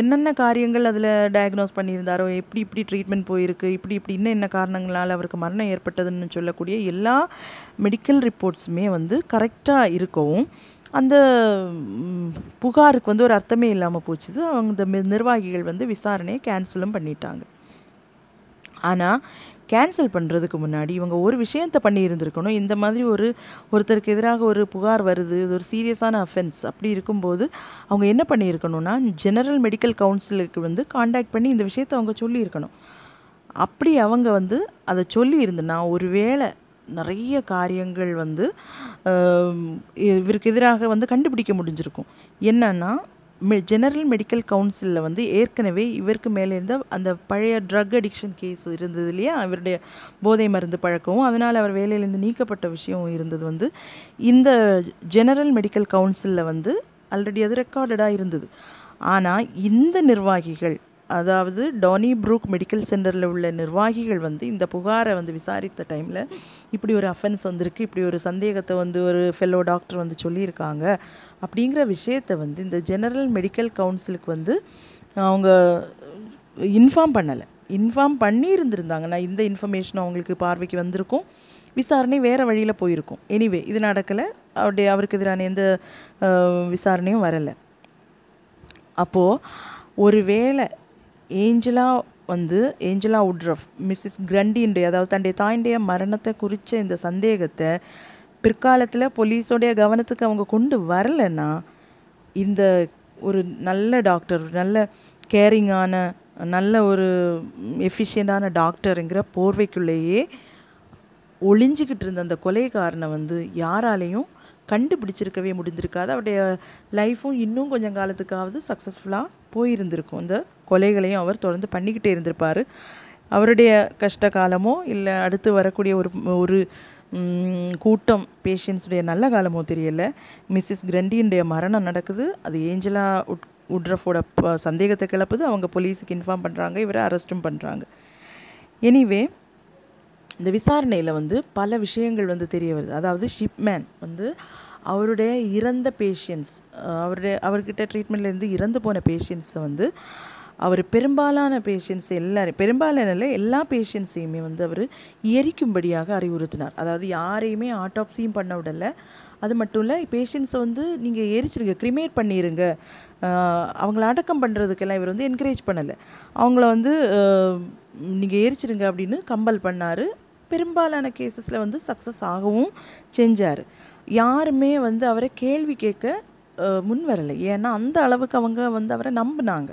என்னென்ன காரியங்கள் அதில் டயக்னோஸ் பண்ணியிருந்தாரோ எப்படி இப்படி ட்ரீட்மெண்ட் போயிருக்கு இப்படி இப்படி இன்னும் என்ன காரணங்களால் அவருக்கு மரணம் ஏற்பட்டதுன்னு சொல்லக்கூடிய எல்லா மெடிக்கல் ரிப்போர்ட்ஸுமே வந்து கரெக்டாக இருக்கவும் அந்த புகாருக்கு வந்து ஒரு அர்த்தமே இல்லாமல் போச்சுது. அவங்க நிர்வாகிகள் வந்து விசாரணையை கேன்சலும் பண்ணிட்டாங்க. ஆனால் கேன்சல் பண்ணுறதுக்கு முன்னாடி இவங்க ஒரு விஷயத்த பண்ணியிருந்திருக்கணும் இந்த மாதிரி ஒரு ஒருத்தருக்கு எதிராக ஒரு புகார் வருது இது ஒரு சீரியஸான அஃபென்ஸ் அப்படி இருக்கும்போது அவங்க என்ன பண்ணியிருக்கணும்னா ஜெனரல் மெடிக்கல் கவுன்சிலுக்கு வந்து காண்டாக்ட் பண்ணி இந்த விஷயத்த அவங்க சொல்லியிருக்கணும். அப்படி அவங்க வந்து அதை சொல்லியிருந்துன்னா ஒருவேளை நிறைய காரியங்கள் வந்து இவருக்கு எதிராக வந்து கண்டுபிடிக்க முடிஞ்சிருக்கும். என்னன்னா ஜெனரல் மெடிக்கல் கவுன்சிலில் வந்து ஏற்கனவே இவருக்கு மேலே இருந்த அந்த பழைய ட்ரக் அடிக்ஷன் கேஸ் இருந்தது இல்லையா? அவருடைய போதை மருந்து பழக்கமும். அதனால் அவர் வேலையிலேருந்து நீக்கப்பட்ட விஷயம் இருந்தது வந்து இந்த ஜெனரல் மெடிக்கல் கவுன்சிலில் வந்து ஆல்ரெடி அது ரெக்கார்டடாக இருந்தது. ஆனால் இந்த நிர்வாகிகள் அதாவது டானி ப்ரூக் மெடிக்கல் சென்டரில் உள்ள நிர்வாகிகள் வந்து இந்த புகாரை வந்து விசாரித்த டைமில் இப்படி ஒரு அஃபென்ஸ் வந்திருக்கு இப்படி ஒரு சந்தேகத்தை வந்து ஒரு ஃபெல்லோ டாக்டர் வந்து சொல்லியிருக்காங்க அப்படிங்கிற விஷயத்தை வந்து இந்த ஜெனரல் மெடிக்கல் கவுன்சிலுக்கு வந்து அவங்க இன்ஃபார்ம் பண்ணலை. இன்ஃபார்ம் பண்ணியிருந்திருந்தாங்கன்னா இந்த இன்ஃபர்மேஷன் அவங்களுக்கு பார்வைக்கு வந்திருக்கும். விசாரணை வேறு வழியில் போயிருக்கும். எனிவே இது நடக்கலை. அவருடைய அவருக்கு எதிரான எந்த விசாரணையும் வரலை. அப்போது ஒருவேளை ஏஞ்சலா வந்து ஏஞ்சலா உட்ரஃப் மிஸ்ஸஸ் கிரண்டியுடைய அதாவது தன்னுடைய தாயுடைய மரணத்தை குறித்த இந்த சந்தேகத்தை பிற்காலத்தில் போலீஸோடைய கவனத்துக்கு அவங்க கொண்டு வரலைன்னா இந்த ஒரு நல்ல டாக்டர் நல்ல கேரிங்கான நல்ல ஒரு எஃபிஷியண்டான டாக்டருங்கிற போர்வைக்குள்ளேயே ஒளிஞ்சிக்கிட்டு இருந்த அந்த கொலைகாரனை வந்து யாராலையும் கண்டுபிடிச்சிருக்கவே முடிஞ்சிருக்காது அவருடைய லைஃப்பும் இன்னும் கொஞ்சம் காலத்துக்காவது சக்ஸஸ்ஃபுல்லாக போயிருந்திருக்கும். இந்த கொலைகளையும் அவர் தொடர்ந்து பண்ணிக்கிட்டே இருந்திருப்பார். அவருடைய கஷ்ட காலமோ இல்லை அடுத்து வரக்கூடிய ஒரு ஒரு கூட்டம் பேஷண்ட்ஸுடைய நல்ல காலமோ தெரியல. மிஸ்ஸஸ் கிரண்டியினுடைய மரணம் நடக்குது. அது ஏஞ்சலா உட் உட்ரஃபோட ப- சந்தேகத்தை கிளப்புது. அவங்க போலீஸுக்கு இன்ஃபார்ம் பண்ணுறாங்க இவரை அரெஸ்ட்டும் பண்ணுறாங்க எனிவே இந்த விசாரணையில் வந்து பல விஷயங்கள் வந்து தெரிய வருது. அதாவது ஷிப்மேன் வந்து அவருடைய இறந்த பேஷியன்ஸ் அவருடைய அவர்கிட்ட ட்ரீட்மெண்ட்லேருந்து இறந்து போன பேஷியன்ஸை வந்து அவர் பெரும்பாலான பேஷண்ட்ஸ் எல்லாரும் பெரும்பாலான இல்லை எல்லா பேஷண்ட்ஸையுமே வந்து அவர் எரிக்கும்படியாக அறிவுறுத்தினார். அதாவது யாரையுமே ஆட்டாப்சியும் பண்ண விடலை. அது மட்டும் இல்லை பேஷண்ட்ஸை வந்து நீங்கள் எரிச்சிருங்க கிரிமேட் பண்ணிடுங்க அவங்கள அடக்கம் பண்ணுறதுக்கெல்லாம் இவர் வந்து என்கரேஜ் பண்ணலை. அவங்கள வந்து நீங்கள் எரிச்சிருங்க அப்படின்னு கம்பல் பண்ணார். பெரும்பாலான கேசஸில் வந்து சக்ஸஸ் ஆகவும் செஞ்சார். யாருமே வந்து அவரை கேள்வி கேட்க முன்வரலை. முன் வரலை ஏன்னா அந்த அளவுக்கு அவங்க வந்து அவரை நம்பினாங்க.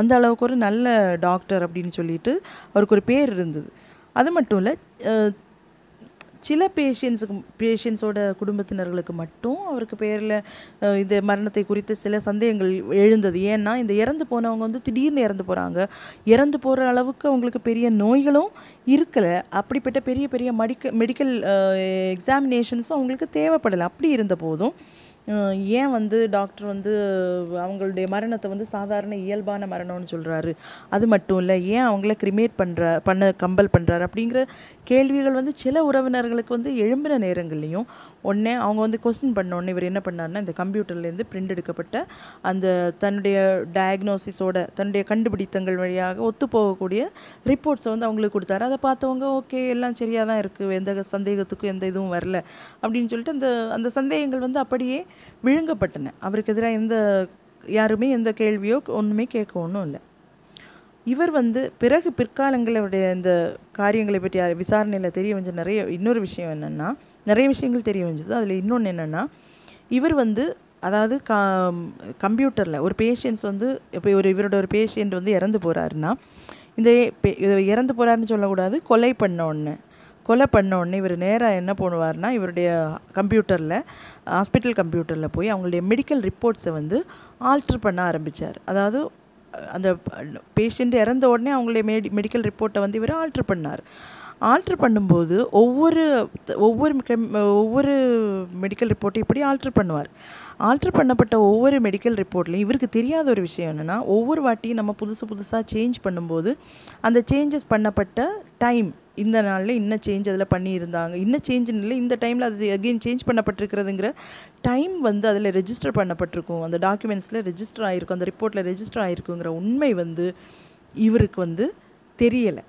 அந்த அளவுக்கு ஒரு நல்ல டாக்டர் அப்படின்னு சொல்லிட்டு அவருக்கு ஒரு பேர் இருந்தது. அது மட்டும் இல்லை சில பேஷண்ட்ஸுக்கு பேஷண்ட்ஸோட குடும்பத்தினர்களுக்கு மட்டும் அவருக்கு பேரில் இது மரணத்தை குறித்து சில சந்தேகங்கள் எழுந்தது. ஏன்னா இந்த இறந்து போனவங்க வந்து திடீர்னு இறந்து போகிறாங்க இறந்து போகிற அளவுக்கு அவங்களுக்கு பெரிய நோய்களும் இருக்கலை. அப்படிப்பட்ட பெரிய பெரிய மெடிக்க மெடிக்கல் எக்ஸாமினேஷன்ஸும் அவங்களுக்கு தேவைப்படலை. அப்படி இருந்த போதும் ஏன் வந்து டாக்டர் வந்து அவங்களுடைய மரணத்தை வந்து சாதாரண இயல்பான மரணம்னு சொல்கிறாரு அது மட்டும் இல்லை ஏன் அவங்கள கிரிமேட் பண்ணுற பண்ண கம்பல் பண்ணுறாரு அப்படிங்கிற கேள்விகள் வந்து சில உறவினர்களுக்கு வந்து எழும்பின நேரங்கள்லையும் உடனே அவங்க வந்து கொஸ்டின் பண்ண உடனே இவர் என்ன பண்ணாருன்னா இந்த கம்ப்யூட்டர்லேருந்து பிரிண்ட் எடுக்கப்பட்ட அந்த தன்னுடைய டயக்னோசிஸோட தன்னுடைய கண்டுபிடித்தங்கள் வழியாக ஒத்து போகக்கூடிய ரிப்போர்ட்ஸை வந்து அவங்களுக்கு கொடுத்தாரு. அதை பார்த்தவங்க ஓகே எல்லாம் சரியாக தான் இருக்குது எந்த சந்தேகத்துக்கும் எந்த இதுவும் வரல. அப்படின்னு சொல்லிட்டு அந்த அந்த சந்தேகங்கள் வந்து அப்படியே விழுங்கப்பட்டன. அவருக்கு எதிராக எந்த யாருமே எந்த கேள்வியோ ஒன்றுமே கேட்க ஒன்றும் இல்லை. இவர் வந்து பிறகு பிற்காலங்களுடைய இந்த காரியங்களை பற்றி விசாரணையில் தெரிய வந்து நிறைய இன்னொரு விஷயம் என்னென்னா நிறைய விஷயங்கள் தெரிய வந்தது. அதில் இன்னொன்று என்னென்னா இவர் வந்து அதாவது க கம்ப்யூட்டரில் ஒரு பேஷண்ட்ஸ் வந்து இப்போ ஒரு இவரோட ஒரு பேஷண்ட் வந்து இறந்து போகிறாருன்னா இந்த இறந்து போகிறாருன்னு சொல்லக்கூடாது கொலை பண்ண உடனே. கொலை பண்ண உடனே இவர் நேராக என்ன பண்ணுவார்னா இவருடைய கம்ப்யூட்டரில் ஹாஸ்பிட்டல் கம்ப்யூட்டரில் போய் அவங்களுடைய மெடிக்கல் ரிப்போர்ட்ஸை வந்து ஆல்டர் பண்ண ஆரம்பித்தார் அதாவது அந்த பேஷண்ட் இறந்த உடனே அவங்களுடைய மெடி மெடிக்கல் ரிப்போர்ட்டை வந்து இவர் ஆல்ட்ரு பண்ணார். ஆல்ட்ரு பண்ணும்போது ஒவ்வொரு ஒவ்வொரு chem- ஒவ்வொரு மெடிக்கல் ரிப்போர்ட்டையும் இப்படி ஆல்ட்ரு பண்ணுவார். ஆல்ட்ரு பண்ணப்பட்ட ஒவ்வொரு மெடிக்கல் ரிப்போர்ட்லையும் இவருக்கு தெரியாத ஒரு விஷயம் என்னென்னா ஒவ்வொரு வாட்டியும் நம்ம புதுசு புதுசாக சேஞ்ச் பண்ணும்போது அந்த சேஞ்சஸ் பண்ணப்பட்ட டைம் இந்த நாளில் இன்ன சேஞ்ச் அதில் பண்ணியிருந்தாங்க இன்ன சேஞ்சுன்னு இல்லை இந்த டைமில் அது அகெயின் சேஞ்ச் பண்ணப்பட்டிருக்கிறதுங்கிற டைம் வந்து அதில் ரெஜிஸ்டர் பண்ணப்பட்டிருக்கும். அந்த டாக்குமெண்ட்ஸில் ரெஜிஸ்டர் ஆகிருக்கும் அந்த ரிப்போர்ட்டில் ரெஜிஸ்டர் ஆகிருக்குங்கிற உண்மை வந்து இவருக்கு வந்து தெரியலை.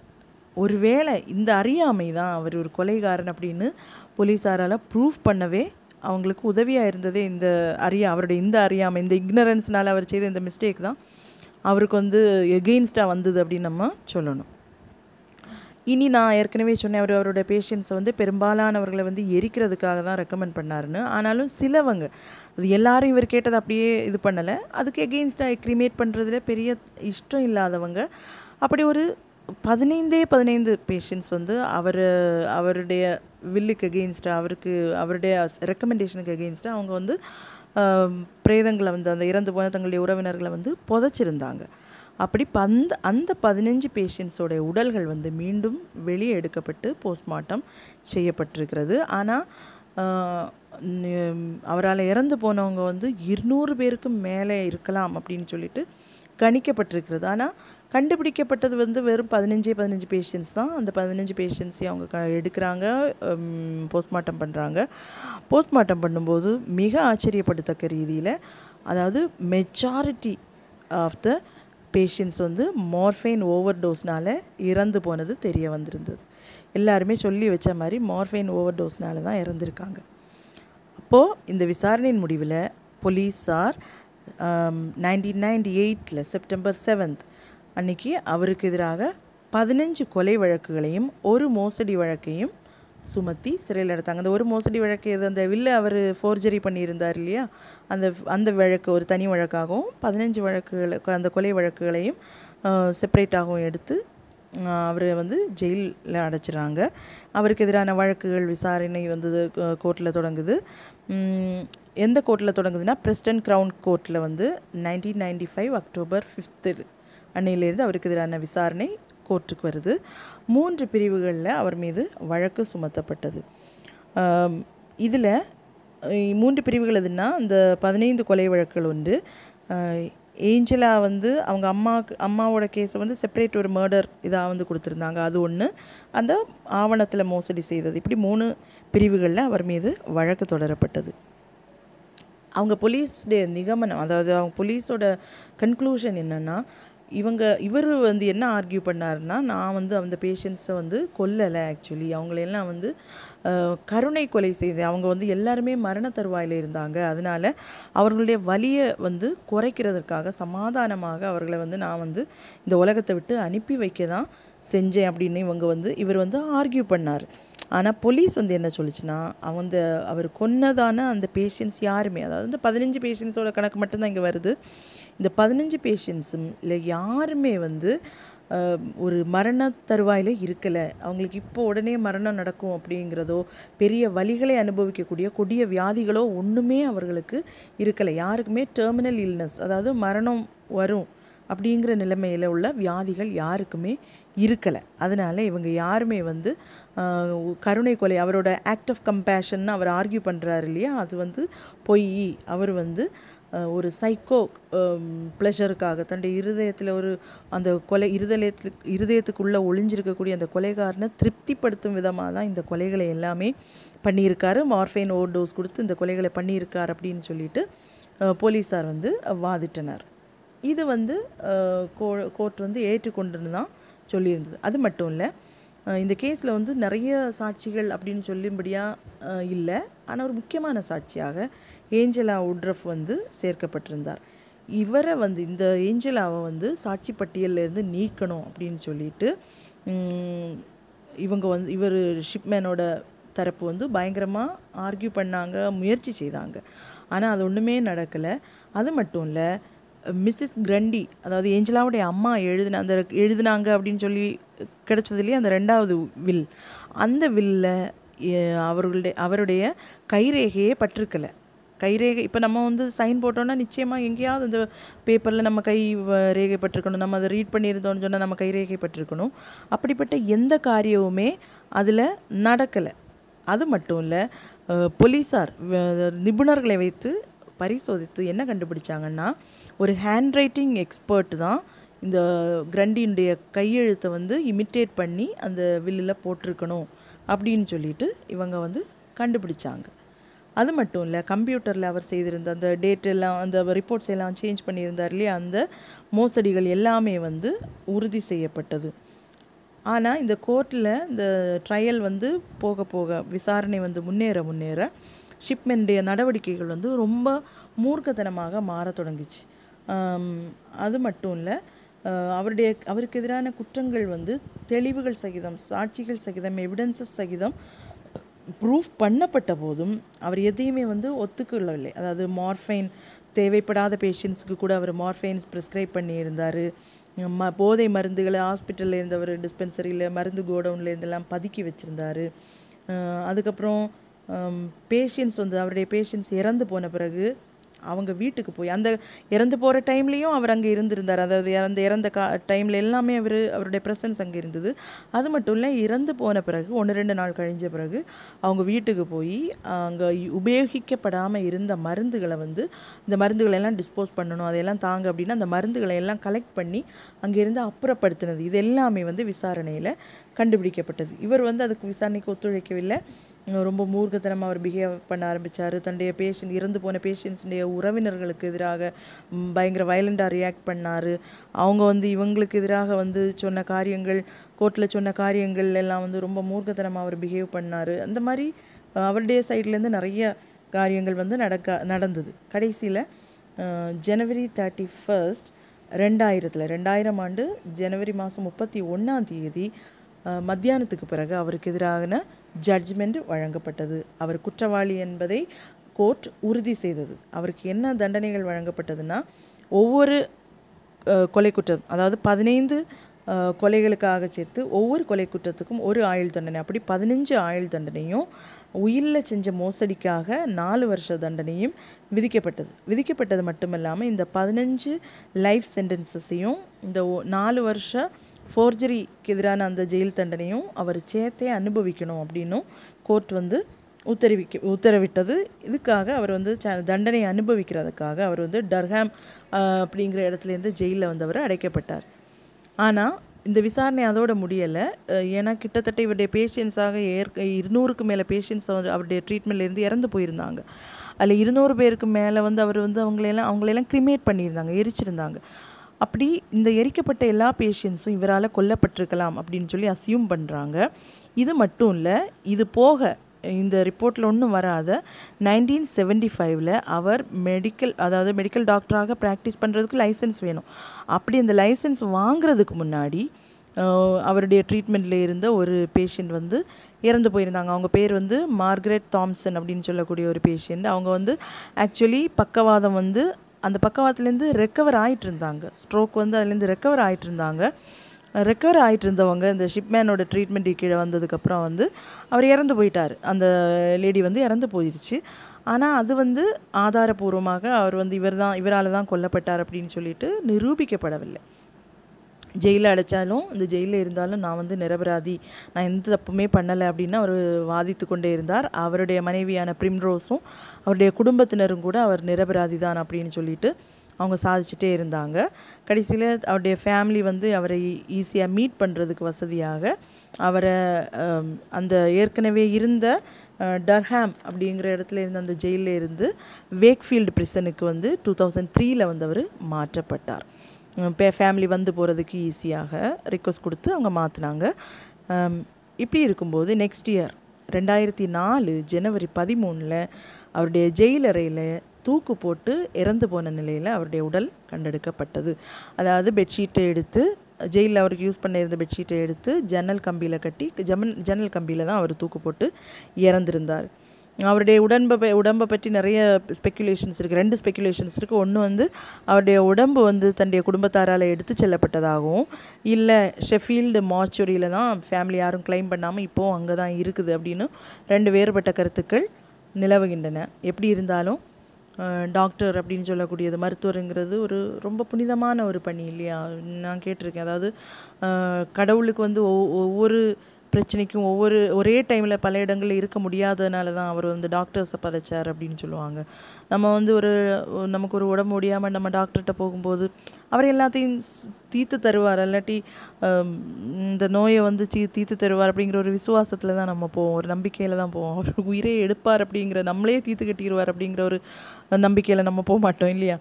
ஒருவேளை இந்த அறியாமை தான் அவர் ஒரு கொலைகாரன் அப்படின்னு போலீஸாரால் ப்ரூவ் பண்ணவே அவங்களுக்கு உதவியாக இருந்ததே இந்த அறியா அவருடைய இந்த அறியாமை இந்த இக்னரன்ஸ்னால் அவர் செய்த இந்த மிஸ்டேக் தான் அவருக்கு வந்து எகெயின்ஸ்டாக வந்தது அப்படின்னு நம்ம சொல்லணும். இனி நான் ஏற்கனவே சொன்னேன் அவர் அவரோட பேஷண்ட்ஸை வந்து பெரும்பாலானவர்களை வந்து எரிக்கிறதுக்காக தான் ரெக்கமெண்ட் பண்ணாருன்னு. ஆனாலும் சிலவங்க அது எல்லாரும் இவர் கேட்டதை அப்படியே இது பண்ணலை. அதுக்கு எகெயின்ஸ்டாக கிரிமேட் பண்ணுறதுல பெரிய இஷ்டம் இல்லாதவங்க அப்படி ஒரு பதினைந்தே பதினைந்து பேஷண்ட்ஸ் வந்து அவர் அவருடைய வில்லுக்கு அகெயின்ஸ்டாக அவருக்கு அவருடைய ரெக்கமெண்டேஷனுக்கு அகெயின்ஸ்டாக அவங்க வந்து பிரேதங்களை வந்து அந்த இறந்து போன தங்களுடைய உறவினர்களை வந்து புதைச்சிருந்தாங்க. அப்படி பந்த அந்த பதினஞ்சு பேஷண்ட்ஸோடைய உடல்கள் வந்து மீண்டும் வெளியே எடுக்கப்பட்டு போஸ்ட்மார்ட்டம் செய்யப்பட்டிருக்கிறது. ஆனால் அவரால் இறந்து போனவங்க வந்து இருநூறு பேருக்கு மேலே இருக்கலாம் அப்படின்னு சொல்லிட்டு கணிக்கப்பட்டிருக்கிறது. ஆனால் கண்டுபிடிக்கப்பட்டது வந்து வெறும் பதினஞ்சே பதினஞ்சு பேஷண்ட்ஸ் தான். அந்த பதினஞ்சு பேஷண்ட்ஸையும் அவங்க க எடுக்கிறாங்க போஸ்ட்மார்ட்டம் பண்ணுறாங்க போஸ்ட்மார்ட்டம் பண்ணும்போது மிக ஆச்சரியப்படுத்தக்க ரீதியில் அதாவது மெஜாரிட்டி ஆஃப் த பேஷண்ட்ஸ் வந்து மார்ஃபைன் ஓவர் டோஸ்னால் இறந்து போனது தெரிய வந்திருந்தது. எல்லாருமே சொல்லி வச்ச மாதிரி மார்ஃபைன் ஓவர் டோஸ்னால தான் இறந்துருக்காங்க. அப்போது இந்த விசாரணையின் முடிவில் போலீஸார் நைன்டீன் நைன்டி எயிட்டில் செப்டம்பர் செவன்த் அன்னைக்கு அவருக்கு எதிராக பதினஞ்சு கொலை வழக்குகளையும் ஒரு மோசடி வழக்கையும் சுமத்தி சிறையில் எடுத்தாங்க அந்த ஒரு மோசடி வழக்கு எது? அந்த வில்ல அவர் ஃபோர்ஜரி பண்ணியிருந்தார் இல்லையா? அந்த அந்த வழக்கு ஒரு தனி வழக்காகவும் பதினஞ்சு வழக்குகளை அந்த கொலை வழக்குகளையும் செப்பரேட்டாகவும் எடுத்து அவரை வந்து ஜெயிலில் அடைச்சிறாங்க அவருக்கு எதிரான வழக்குகள் விசாரணை வந்து கோர்ட்டில் தொடங்குது. எந்த கோர்ட்டில் தொடங்குதுன்னா பிரஸ்டன் க்ரௌன் கோர்ட்டில் வந்து nineteen ninety five October fifth அன்னையிலேருந்து அவருக்கு எதிரான விசாரணை கோர்ட்டுக்கு வருது. மூன்று பிரிவுகளில் அவர் மீது வழக்கு சுமத்தப்பட்டது. இதில் மூன்று பிரிவுகள் எதுனா அந்த பதினைந்து கொலை வழக்குகள் உண்டு. ஏஞ்சலா வந்து அவங்க அம்மாவுக்கு அம்மாவோட கேஸை வந்து செப்பரேட் ஒரு மர்டர் இதாக வந்து கொடுத்துருந்தாங்க. அது ஒன்று அந்த ஆவணத்தில் மோசடி செய்தது. இப்படி மூணு பிரிவுகளில் அவர் மீது வழக்கு தொடரப்பட்டது. அவங்க போலீஸ்டைய நிகமனம் அதாவது அவங்க போலீஸோட கன்க்ளூஷன் என்னென்னா இவங்க இவர் வந்து என்ன ஆர்கியூ பண்ணாருன்னா நான் வந்து அந்த பேஷண்ட்ஸை வந்து கொல்லலை ஆக்சுவலி அவங்களையெல்லாம் வந்து கருணை கொலை செய்து அவங்க வந்து எல்லாருமே மரண தருவாயில் இருந்தாங்க. அதனால் அவர்களுடைய வலியை வந்து குறைக்கிறதுக்காக சமாதானமாக அவர்களை வந்து நான் வந்து இந்த உலகத்தை விட்டு அனுப்பி வைக்க தான் செஞ்சேன் அப்படின்னு இவங்க வந்து இவர் வந்து ஆர்கியூ பண்ணார். ஆனால் போலீஸ் வந்து என்ன சொல்லிச்சுன்னா வந்து அவர் கொன்னதான அந்த பேஷண்ட்ஸ் யாருமே அதாவது இந்த பதினஞ்சு பேஷண்ட்ஸோட கணக்கு மட்டும்தான் இங்கே வருது. இந்த பதினஞ்சு பேஷண்ட்ஸும் இல்லை யாருமே வந்து ஒரு மரண தருவாயில் இருக்கலை. அவங்களுக்கு இப்போ உடனே மரணம் நடக்கும் அப்படிங்கிறதோ பெரிய வழிகளை அனுபவிக்கக்கூடிய கொடிய வியாதிகளோ ஒன்றுமே அவர்களுக்கு இருக்கலை. யாருக்குமே டெர்மினல் இல்னஸ் அதாவது மரணம் வரும் அப்படிங்கிற நிலைமையில் உள்ள வியாதிகள் யாருக்குமே இருக்கலை. அதனால் இவங்க யாருமே வந்து கருணை கொலை அவரோட ஆக்ட் ஆஃப் கம்பேஷன் அவர் ஆர்கியூ பண்ணுறாரு இல்லையா? அது வந்து பொய். அவர் வந்து ஒரு சைக்கோ ப்ளஷருக்காக தன்னுடைய இருதயத்தில் ஒரு அந்த கொலை இருதயத்தில் இருதயத்துக்குள்ளே ஒளிஞ்சிருக்கக்கூடிய அந்த கொலைகாரனை திருப்திப்படுத்தும் விதமாக தான் இந்த கொலைகளை எல்லாமே பண்ணியிருக்காரு. மார்ஃபைன் ஓவர் டோஸ் கொடுத்து இந்த கொலைகளை பண்ணியிருக்கார் அப்படின்னு சொல்லிட்டு போலீஸார் வந்து வாதிட்டனர். இது வந்து கோ கோர்ட் வந்து ஏற்றுக்கொண்டுன்னு தான் சொல்லியிருந்தது. அது மட்டும் இல்லை இந்த கேஸில் வந்து நிறைய சாட்சிகள் அப்படின்னு சொல்லும்படியாக இல்லை. ஆனால் ஒரு முக்கியமான சாட்சியாக ஏஞ்சலா உட்ரஃப் வந்து சேர்க்கப்பட்டிருந்தார். இவரை வந்து இந்த ஏஞ்சலாவை வந்து சாட்சி பட்டியலேருந்து நீக்கணும் அப்படின்னு சொல்லிட்டு இவங்க வந்து இவர் ஷிப்மேனோட தரப்பு வந்து பயங்கரமாக ஆர்கியூ பண்ணாங்க முயற்சி செய்தாங்க. ஆனால் அது ஒன்றுமே நடக்கலை. அது மட்டும் இல்லை மிஸ்ஸஸ் கிரண்டி அதாவது ஏஞ்சலாவுடைய அம்மா எழுதின அந்த எழுதினாங்க அப்படின்னு சொல்லி கிடைச்சதுலேயே அந்த ரெண்டாவது வில். அந்த வில்ல அவர்களுடைய அவருடைய கைரேகையே பட்டிருக்கலை. கைரேகை இப்போ நம்ம வந்து சைன் போட்டோன்னா நிச்சயமாக எங்கேயாவது அந்த பேப்பரில் நம்ம கை ரேகைப்பட்டிருக்கணும் நம்ம அதை ரீட் பண்ணியிருந்தோம்னு சொன்னால் நம்ம கைரேகை பட்டிருக்கணும். அப்படிப்பட்ட எந்த காரியமுமே அதில் நடக்கலை. அது மட்டும் இல்லை போலீஸார் நிபுணர்களை வைத்து பரிசோதித்து என்ன கண்டுபிடிச்சாங்கன்னா ஒரு ஹேண்ட் ரைட்டிங் எக்ஸ்பர்ட் தான் இந்த கிரண்டியினுடைய கையெழுத்தை வந்து இமிட்டேட் பண்ணி அந்த வில்லில் போட்டிருக்கணும் அப்படின்னு சொல்லிட்டு இவங்க வந்து கண்டுபிடிச்சாங்க. அது மட்டும் இல்லை கம்ப்யூட்டரில் அவர் செய்திருந்த அந்த டேட் எல்லாம் அந்த ரிப்போர்ட்ஸ் எல்லாம் சேஞ்ச் பண்ணியிருந்தார் இல்லையா அந்த மோசடிகள் எல்லாமே வந்து உறுதி செய்யப்பட்டது. ஆனால் இந்த கோர்ட்டில் இந்த ட்ரையல் வந்து போக போக விசாரணை வந்து முன்னேற முன்னேற ஷிப்மென்டைய நடவடிக்கைகள் வந்து ரொம்ப மூர்க்கத்தனமாக மாற தொடங்கிச்சு. அது மட்டும் இல்லை அவருடைய அவருக்கு எதிரான குற்றங்கள் வந்து தெளிவுகள் சகிதம் சாட்சிகள் சகிதம் எவிடன்சஸ் சகிதம் ப்ரூஃப் பண்ணப்பட்ட போதும் அவர் எதையுமே வந்து ஒத்துக்கொள்ளவில்லை. அதாவது மார்ஃபைன் தேவைப்படாத பேஷண்ட்ஸுக்கு கூட அவர் மார்ஃபைன் ப்ரிஸ்கிரைப் பண்ணியிருந்தார். ம போதை மருந்துகளை ஹாஸ்பிட்டலில் இருந்தவர் டிஸ்பென்சரியில் மருந்து கோடவுனில் இருந்தெல்லாம் பதுக்கி வச்சுருந்தார். அதுக்கப்புறம் பேஷண்ட்ஸ் வந்து அவருடைய பேஷண்ட்ஸ் இறந்து போன பிறகு அவங்க வீட்டுக்கு போய் அந்த இறந்து போகிற டைம்லேயும் அவர் அங்கே இருந்திருந்தார். அதாவது இறந்த இறந்த கா டைமில் எல்லாமே அவர் அவருடைய ப்ரெசன்ஸ் அங்கே இருந்தது. அது மட்டும் இல்லை இறந்து போன பிறகு ஒன்று ரெண்டு நாள் கழிஞ்ச பிறகு அவங்க வீட்டுக்கு போய் அங்கே உபயோகிக்கப்படாமல் இருந்த மருந்துகளை வந்து இந்த மருந்துகளை எல்லாம் டிஸ்போஸ் பண்ணணும் அதையெல்லாம் தாங்க அப்படின்னா அந்த மருந்துகளை எல்லாம் கலெக்ட் பண்ணி அங்கேருந்து அப்புறப்படுத்தினது. இது எல்லாமே வந்து விசாரணையில் கண்டுபிடிக்கப்பட்டது. இவர் வந்து அதுக்கு விசாரணைக்கு ஒத்துழைக்கவில்லை. ரொம்ப மூர்க்கத்தனமாக அவர் பிஹேவ் பண்ண ஆரம்பித்தார் தன்னுடைய பேஷண்ட் இறந்து போன பேஷண்ட்ஸுடைய உறவினர்களுக்கு எதிராக பயங்கர வயலண்டாக ரியாக்ட் பண்ணார். அவங்க வந்து இவங்களுக்கு எதிராக வந்து சொன்ன காரியங்கள் கோர்ட்டில் சொன்ன காரியங்கள் எல்லாம் வந்து ரொம்ப மூர்க்கத்தனமாக அவர் பிஹேவ் பண்ணார். அந்த மாதிரி அவருடைய சைட்லேருந்து நிறைய காரியங்கள் வந்து நடக்க நடந்தது. கடைசியில் ஜனவரி தேர்ட்டி ஃபர்ஸ்ட் ரெண்டாயிரத்தில் ரெண்டாயிரம் ஆண்டு ஜனவரி மாதம் முப்பத்தி ஒன்றாம் தேதி மத்தியானத்துக்கு பிறகு அவருக்கு எதிரான ஜட்ஜ்மெண்ட் வழங்கப்பட்டது. அவர் குற்றவாளி என்பதை கோர்ட் உறுதி செய்தது. அவருக்கு என்ன தண்டனைகள் வழங்கப்பட்டதுன்னா ஒவ்வொரு கொலை குற்றம் அதாவது பதினைந்து கொலைகளுக்காக சேர்த்து ஒவ்வொரு கொலை குற்றத்துக்கும் ஒரு ஆயுள் தண்டனை அப்படி பதினஞ்சு ஆயுள் தண்டனையும் உயிரில் செஞ்ச மோசடிக்காக நாலு வருஷ தண்டனையும் விதிக்கப்பட்டது. விதிக்கப்பட்டது மட்டுமல்லாமல் இந்த பதினஞ்சு லைஃப் சென்டென்சஸையும் இந்த ஒ- நாலு வருஷ ஃபோர்ஜரிக்கு எதிரான அந்த ஜெயில் தண்டனையும் அவர் சேர்த்தே அனுபவிக்கணும் அப்படின்னும் கோர்ட் வந்து உத்தரவிக்க உத்தரவிட்டது. இதுக்காக அவர் வந்து ச- தண்டனை அனுபவிக்கிறதுக்காக அவர் வந்து டர்ஹாம் அப்படிங்கிற இடத்துலேருந்து ஜெயிலில் வந்து அவர் அடைக்கப்பட்டார். ஆனால் இந்த விசாரணை அதோட முடியலை. ஏன்னா கிட்டத்தட்ட இவருடைய பேஷண்ட்ஸாக ஏற்க இருநூறுக்கு மேலே பேஷண்ட்ஸ் வந்து அவருடைய ட்ரீட்மெண்ட்லேருந்து இறந்து போயிருந்தாங்க. அதில் இருநூறு பேருக்கு மேலே வந்து அவர் வந்து அவங்களையெல்லாம் அவங்களையெல்லாம் கிரிமேட் பண்ணியிருந்தாங்க எரிச்சிருந்தாங்க. அப்படி இந்த எரிக்கப்பட்ட எல்லா பேஷண்ட்ஸும் இவரால் கொல்லப்பட்டிருக்கலாம் அப்படின்னு சொல்லி அசியூம் பண்ணுறாங்க இது மட்டும் இல்லை இது போக இந்த ரிப்போர்ட்டில் ஒன்றும் வராத நைன்டீன் செவன்டி ஃபைவ்ல அவர் மெடிக்கல் அதாவது மெடிக்கல் டாக்டராக ப்ராக்டிஸ் பண்ணுறதுக்கு லைசன்ஸ் வேணும். அப்படி அந்த லைசன்ஸ் வாங்குறதுக்கு முன்னாடி அவருடைய ட்ரீட்மெண்ட்டில் இருந்த ஒரு பேஷண்ட் வந்து இறந்து போயிருந்தாங்க. அவங்க பேர் வந்து மார்க்ரெட் தாம்சன் அப்படின்னு சொல்லக்கூடிய ஒரு பேஷண்ட் அவங்க வந்து ஆக்சுவலி பக்கவாதம் வந்து அந்த பக்கவாதத்துலேருந்து ரெக்கவர் ஆகிட்டு இருந்தாங்க ஸ்ட்ரோக் வந்து அதுலேருந்து ரெக்கவர் ஆகிட்டு இருந்தாங்க ரெக்கவர் ஆகிட்டு இருந்தவங்க இந்த ஷிப்மேனோட ட்ரீட்மெண்ட் கீழே வந்ததுக்கப்புறம் வந்து அவர் இறந்து போயிட்டார். அந்த லேடி வந்து இறந்து போயிடுச்சு ஆனால் அது வந்து ஆதாரபூர்வமாக அவர் வந்து இவர் தான் இவரால் தான் கொல்லப்பட்டார் அப்படின்னு சொல்லிட்டு நிரூபிக்கப்படவில்லை. ஜெயிலில் அடைச்சாலும் இந்த ஜெயிலில் இருந்தாலும் நான் வந்து நிரபராதி. நான் எந்த தப்புமே பண்ணலை அப்படின்னு அவர் வாதித்து கொண்டே இருந்தார். அவருடைய மனைவியான பிரிம்ரோஸும் அவருடைய குடும்பத்தினரும் கூட அவர் நிரபராதி தான் அப்படின்னு சொல்லிட்டு அவங்க சாதிச்சுட்டே இருந்தாங்க. கடைசியில் அவருடைய ஃபேமிலி வந்து அவரை ஈஸியாக மீட் பண்ணுறதுக்கு வசதியாக அவரை அந்த ஏற்கனவே இருந்த டர்ஹாம் அப்படிங்கிற இடத்துல இருந்த அந்த ஜெயிலில் இருந்து வேக்ஃபீல்டு பிரிசனுக்கு வந்து டூ தௌசண்ட் த்ரீயில் வந்து அவர் மாற்றப்பட்டார். பே ஃபேமிலி வந்து போகிறதுக்கு ஈஸியாக ரிக்வஸ்ட் கொடுத்து அவங்க மாற்றினாங்க இப்படி இருக்கும்போது நெக்ஸ்ட் இயர் ரெண்டாயிரத்தி நாலு ஜனவரி பதிமூணில் அவருடைய ஜெயில் அறையில் தூக்கு போட்டு இறந்து போன நிலையில் அவருடைய உடல் கண்டெடுக்கப்பட்டது. அதாவது பெட்ஷீட்டை எடுத்து ஜெயிலில் அவருக்கு யூஸ் பண்ண இருந்த பெட்ஷீட்டை எடுத்து ஜன்னல் கம்பியில் கட்டி ஜமன் ஜன்னல் கம்பியில் தான் அவர் தூக்கு போட்டு இறந்திருந்தார். அவருடைய உடம்பை உடம்பை பற்றி நிறைய ஸ்பெக்குலேஷன்ஸ் இருக்குது ரெண்டு ஸ்பெக்குலேஷன்ஸ் இருக்குது ஒன்று வந்து அவருடைய உடம்பு வந்து தன்னுடைய குடும்பத்தாரால் எடுத்து செல்லப்பட்டதாகவும் இல்லை ஷெஃபீல்டு மார்ச்சுரியில் தான் ஃபேமிலி யாரும் க்ளைம் பண்ணாமல் இப்போது அங்கே தான் இருக்குது அப்படின்னு ரெண்டு வேறுபட்ட கருத்துக்கள் நிலவுகின்றன. எப்படி இருந்தாலும் டாக்டர் அப்படின்னு சொல்லக்கூடியது மருத்துவருங்கிறது ஒரு ரொம்ப புனிதமான ஒரு பணி இல்லையா? நான் கேட்டிருக்கேன். அதாவது கடவுளுக்கு வந்து ஒவ்வொரு பிரச்சனைக்கும் ஒவ்வொரு ஒரே டைமில் பல இடங்களில் இருக்க முடியாததுனால தான் அவர் வந்து டாக்டர்ஸை பதைச்சார் அப்படின்னு சொல்லுவாங்க. நம்ம வந்து ஒரு நமக்கு ஒரு உடம்பு முடியாமல் நம்ம டாக்டர்கிட்ட போகும்போது அவர் எல்லாத்தையும் ஸ்- தீர்த்து தருவார். இல்லாட்டி இந்த நோயை வந்து தீ தீர்த்து தருவார் அப்படிங்கிற ஒரு விசுவாசத்தில் தான் நம்ம போவோம். ஒரு நம்பிக்கையில் தான் போவோம். அவர் உயிரே எடுப்பார் அப்படிங்கிற நம்மளே தீர்த்து கட்டிடுவார் அப்படிங்கிற ஒரு நம்பிக்கையில் நம்ம போக மாட்டோம் இல்லையா?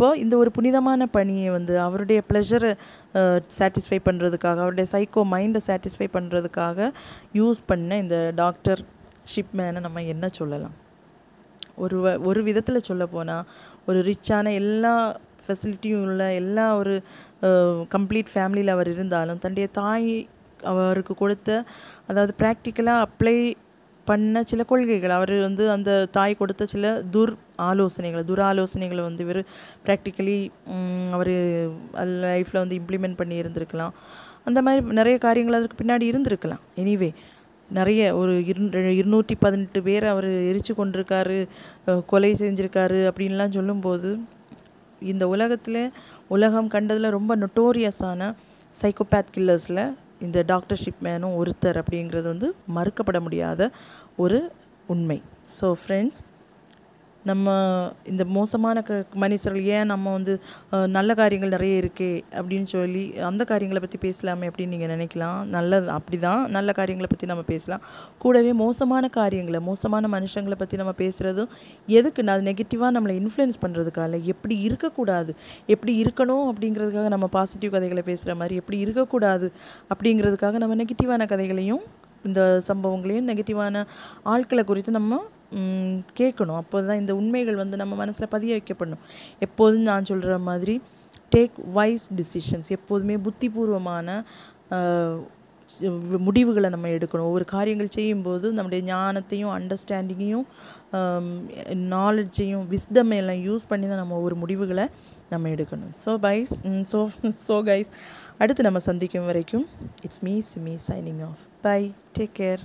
அப்போது இந்த ஒரு புனிதமான பணியை வந்து அவருடைய ப்ளஷரை சாட்டிஸ்ஃபை பண்ணுறதுக்காக அவருடைய சைக்கோ மைண்டை சாட்டிஸ்ஃபை பண்ணுறதுக்காக யூஸ் பண்ண இந்த டாக்டர் ஷிப்மேனை நம்ம என்ன சொல்லலாம்? ஒரு வ ஒரு விதத்தில் சொல்ல போனால் ஒரு ரிச்சான எல்லா ஃபெசிலிட்டியும் உள்ள எல்லா ஒரு கம்ப்ளீட் ஃபேமிலியில் அவர் இருந்தாலும் தன்னுடைய தாய் அவருக்கு கொடுத்த அதாவது ப்ராக்டிக்கலாக அப்ளை பண்ண சில கொள்கைகள். அவர் வந்து அந்த தாய் கொடுத்த சில துர் ஆலோசனைகள் துர் ஆலோசனைகளை வந்து இவர் ப்ராக்டிக்கலி அவர் லைஃப்பில் வந்து இம்ப்ளிமெண்ட் பண்ணி இருந்திருக்கலாம். அந்த மாதிரி நிறைய காரியங்கள் அதற்கு பின்னாடி இருந்திருக்கலாம். எனிவே நிறைய ஒரு இரு இருநூற்றி பதினெட்டு பேர் அவர் எரிச்சு கொண்டிருக்காரு கொலை செஞ்சுருக்காரு அப்படின்லாம் சொல்லும்போது இந்த உலகத்தில் உலகம் கண்டதில் ரொம்ப நொட்டோரியஸான சைக்கோபேத் கில்லர்ஸில் இந்த டாக்டர்ஷிப் மேனும் ஒருத்தர் அப்படிங்கிறது வந்து மறுக்கப்பட முடியாத ஒரு உண்மை. ஸோ ஃப்ரெண்ட்ஸ் நம்ம இந்த மோசமான க மனுஷர்கள் ஏன் நம்ம வந்து நல்ல காரியங்கள் நிறைய இருக்கே அப்படின்னு சொல்லி அந்த காரியங்களை பற்றி பேசலாமே அப்படின்னு நீங்கள் நினைக்கலாம். நல்லது அப்படி தான் நல்ல காரியங்களை பற்றி நம்ம பேசலாம். கூடவே மோசமான காரியங்களை மோசமான மனுஷங்களை பற்றி நம்ம பேசுகிறதும் எதுக்கு? அது நெகட்டிவாக நம்மளை இன்ஃப்ளூயன்ஸ் பண்ணுறதுக்காக எப்படி இருக்கக்கூடாது? எப்படி இருக்கணும் அப்படிங்கிறதுக்காக நம்ம பாசிட்டிவ் கதைகளை பேசுகிற மாதிரி எப்படி இருக்கக்கூடாது அப்படிங்கிறதுக்காக நம்ம நெகட்டிவான கதைகளையும் இந்த சம்பவங்களையும் நெகட்டிவான ஆட்களை குறித்து நம்ம கேட்கணும். அப்போ தான் இந்த உண்மைகள் வந்து நம்ம மனசில் பதிய வைக்கப்படணும். எப்போதும் நான் சொல்கிற மாதிரி டேக் வைஸ் டிசிஷன்ஸ் எப்போதுமே புத்திபூர்வமான முடிவுகளை நம்ம எடுக்கணும். ஒவ்வொரு காரியங்கள் செய்யும்போது நம்முடைய ஞானத்தையும் அண்டர்ஸ்டாண்டிங்கையும் நாலெட்ஜையும் விஸ்டம் எல்லாம் யூஸ் பண்ணி தான் நம்ம ஒவ்வொரு முடிவுகளை நம்ம எடுக்கணும். So byes so so guys அடுத்து நம்ம சந்திக்கும் வரைக்கும் it's me Simi signing off bye take care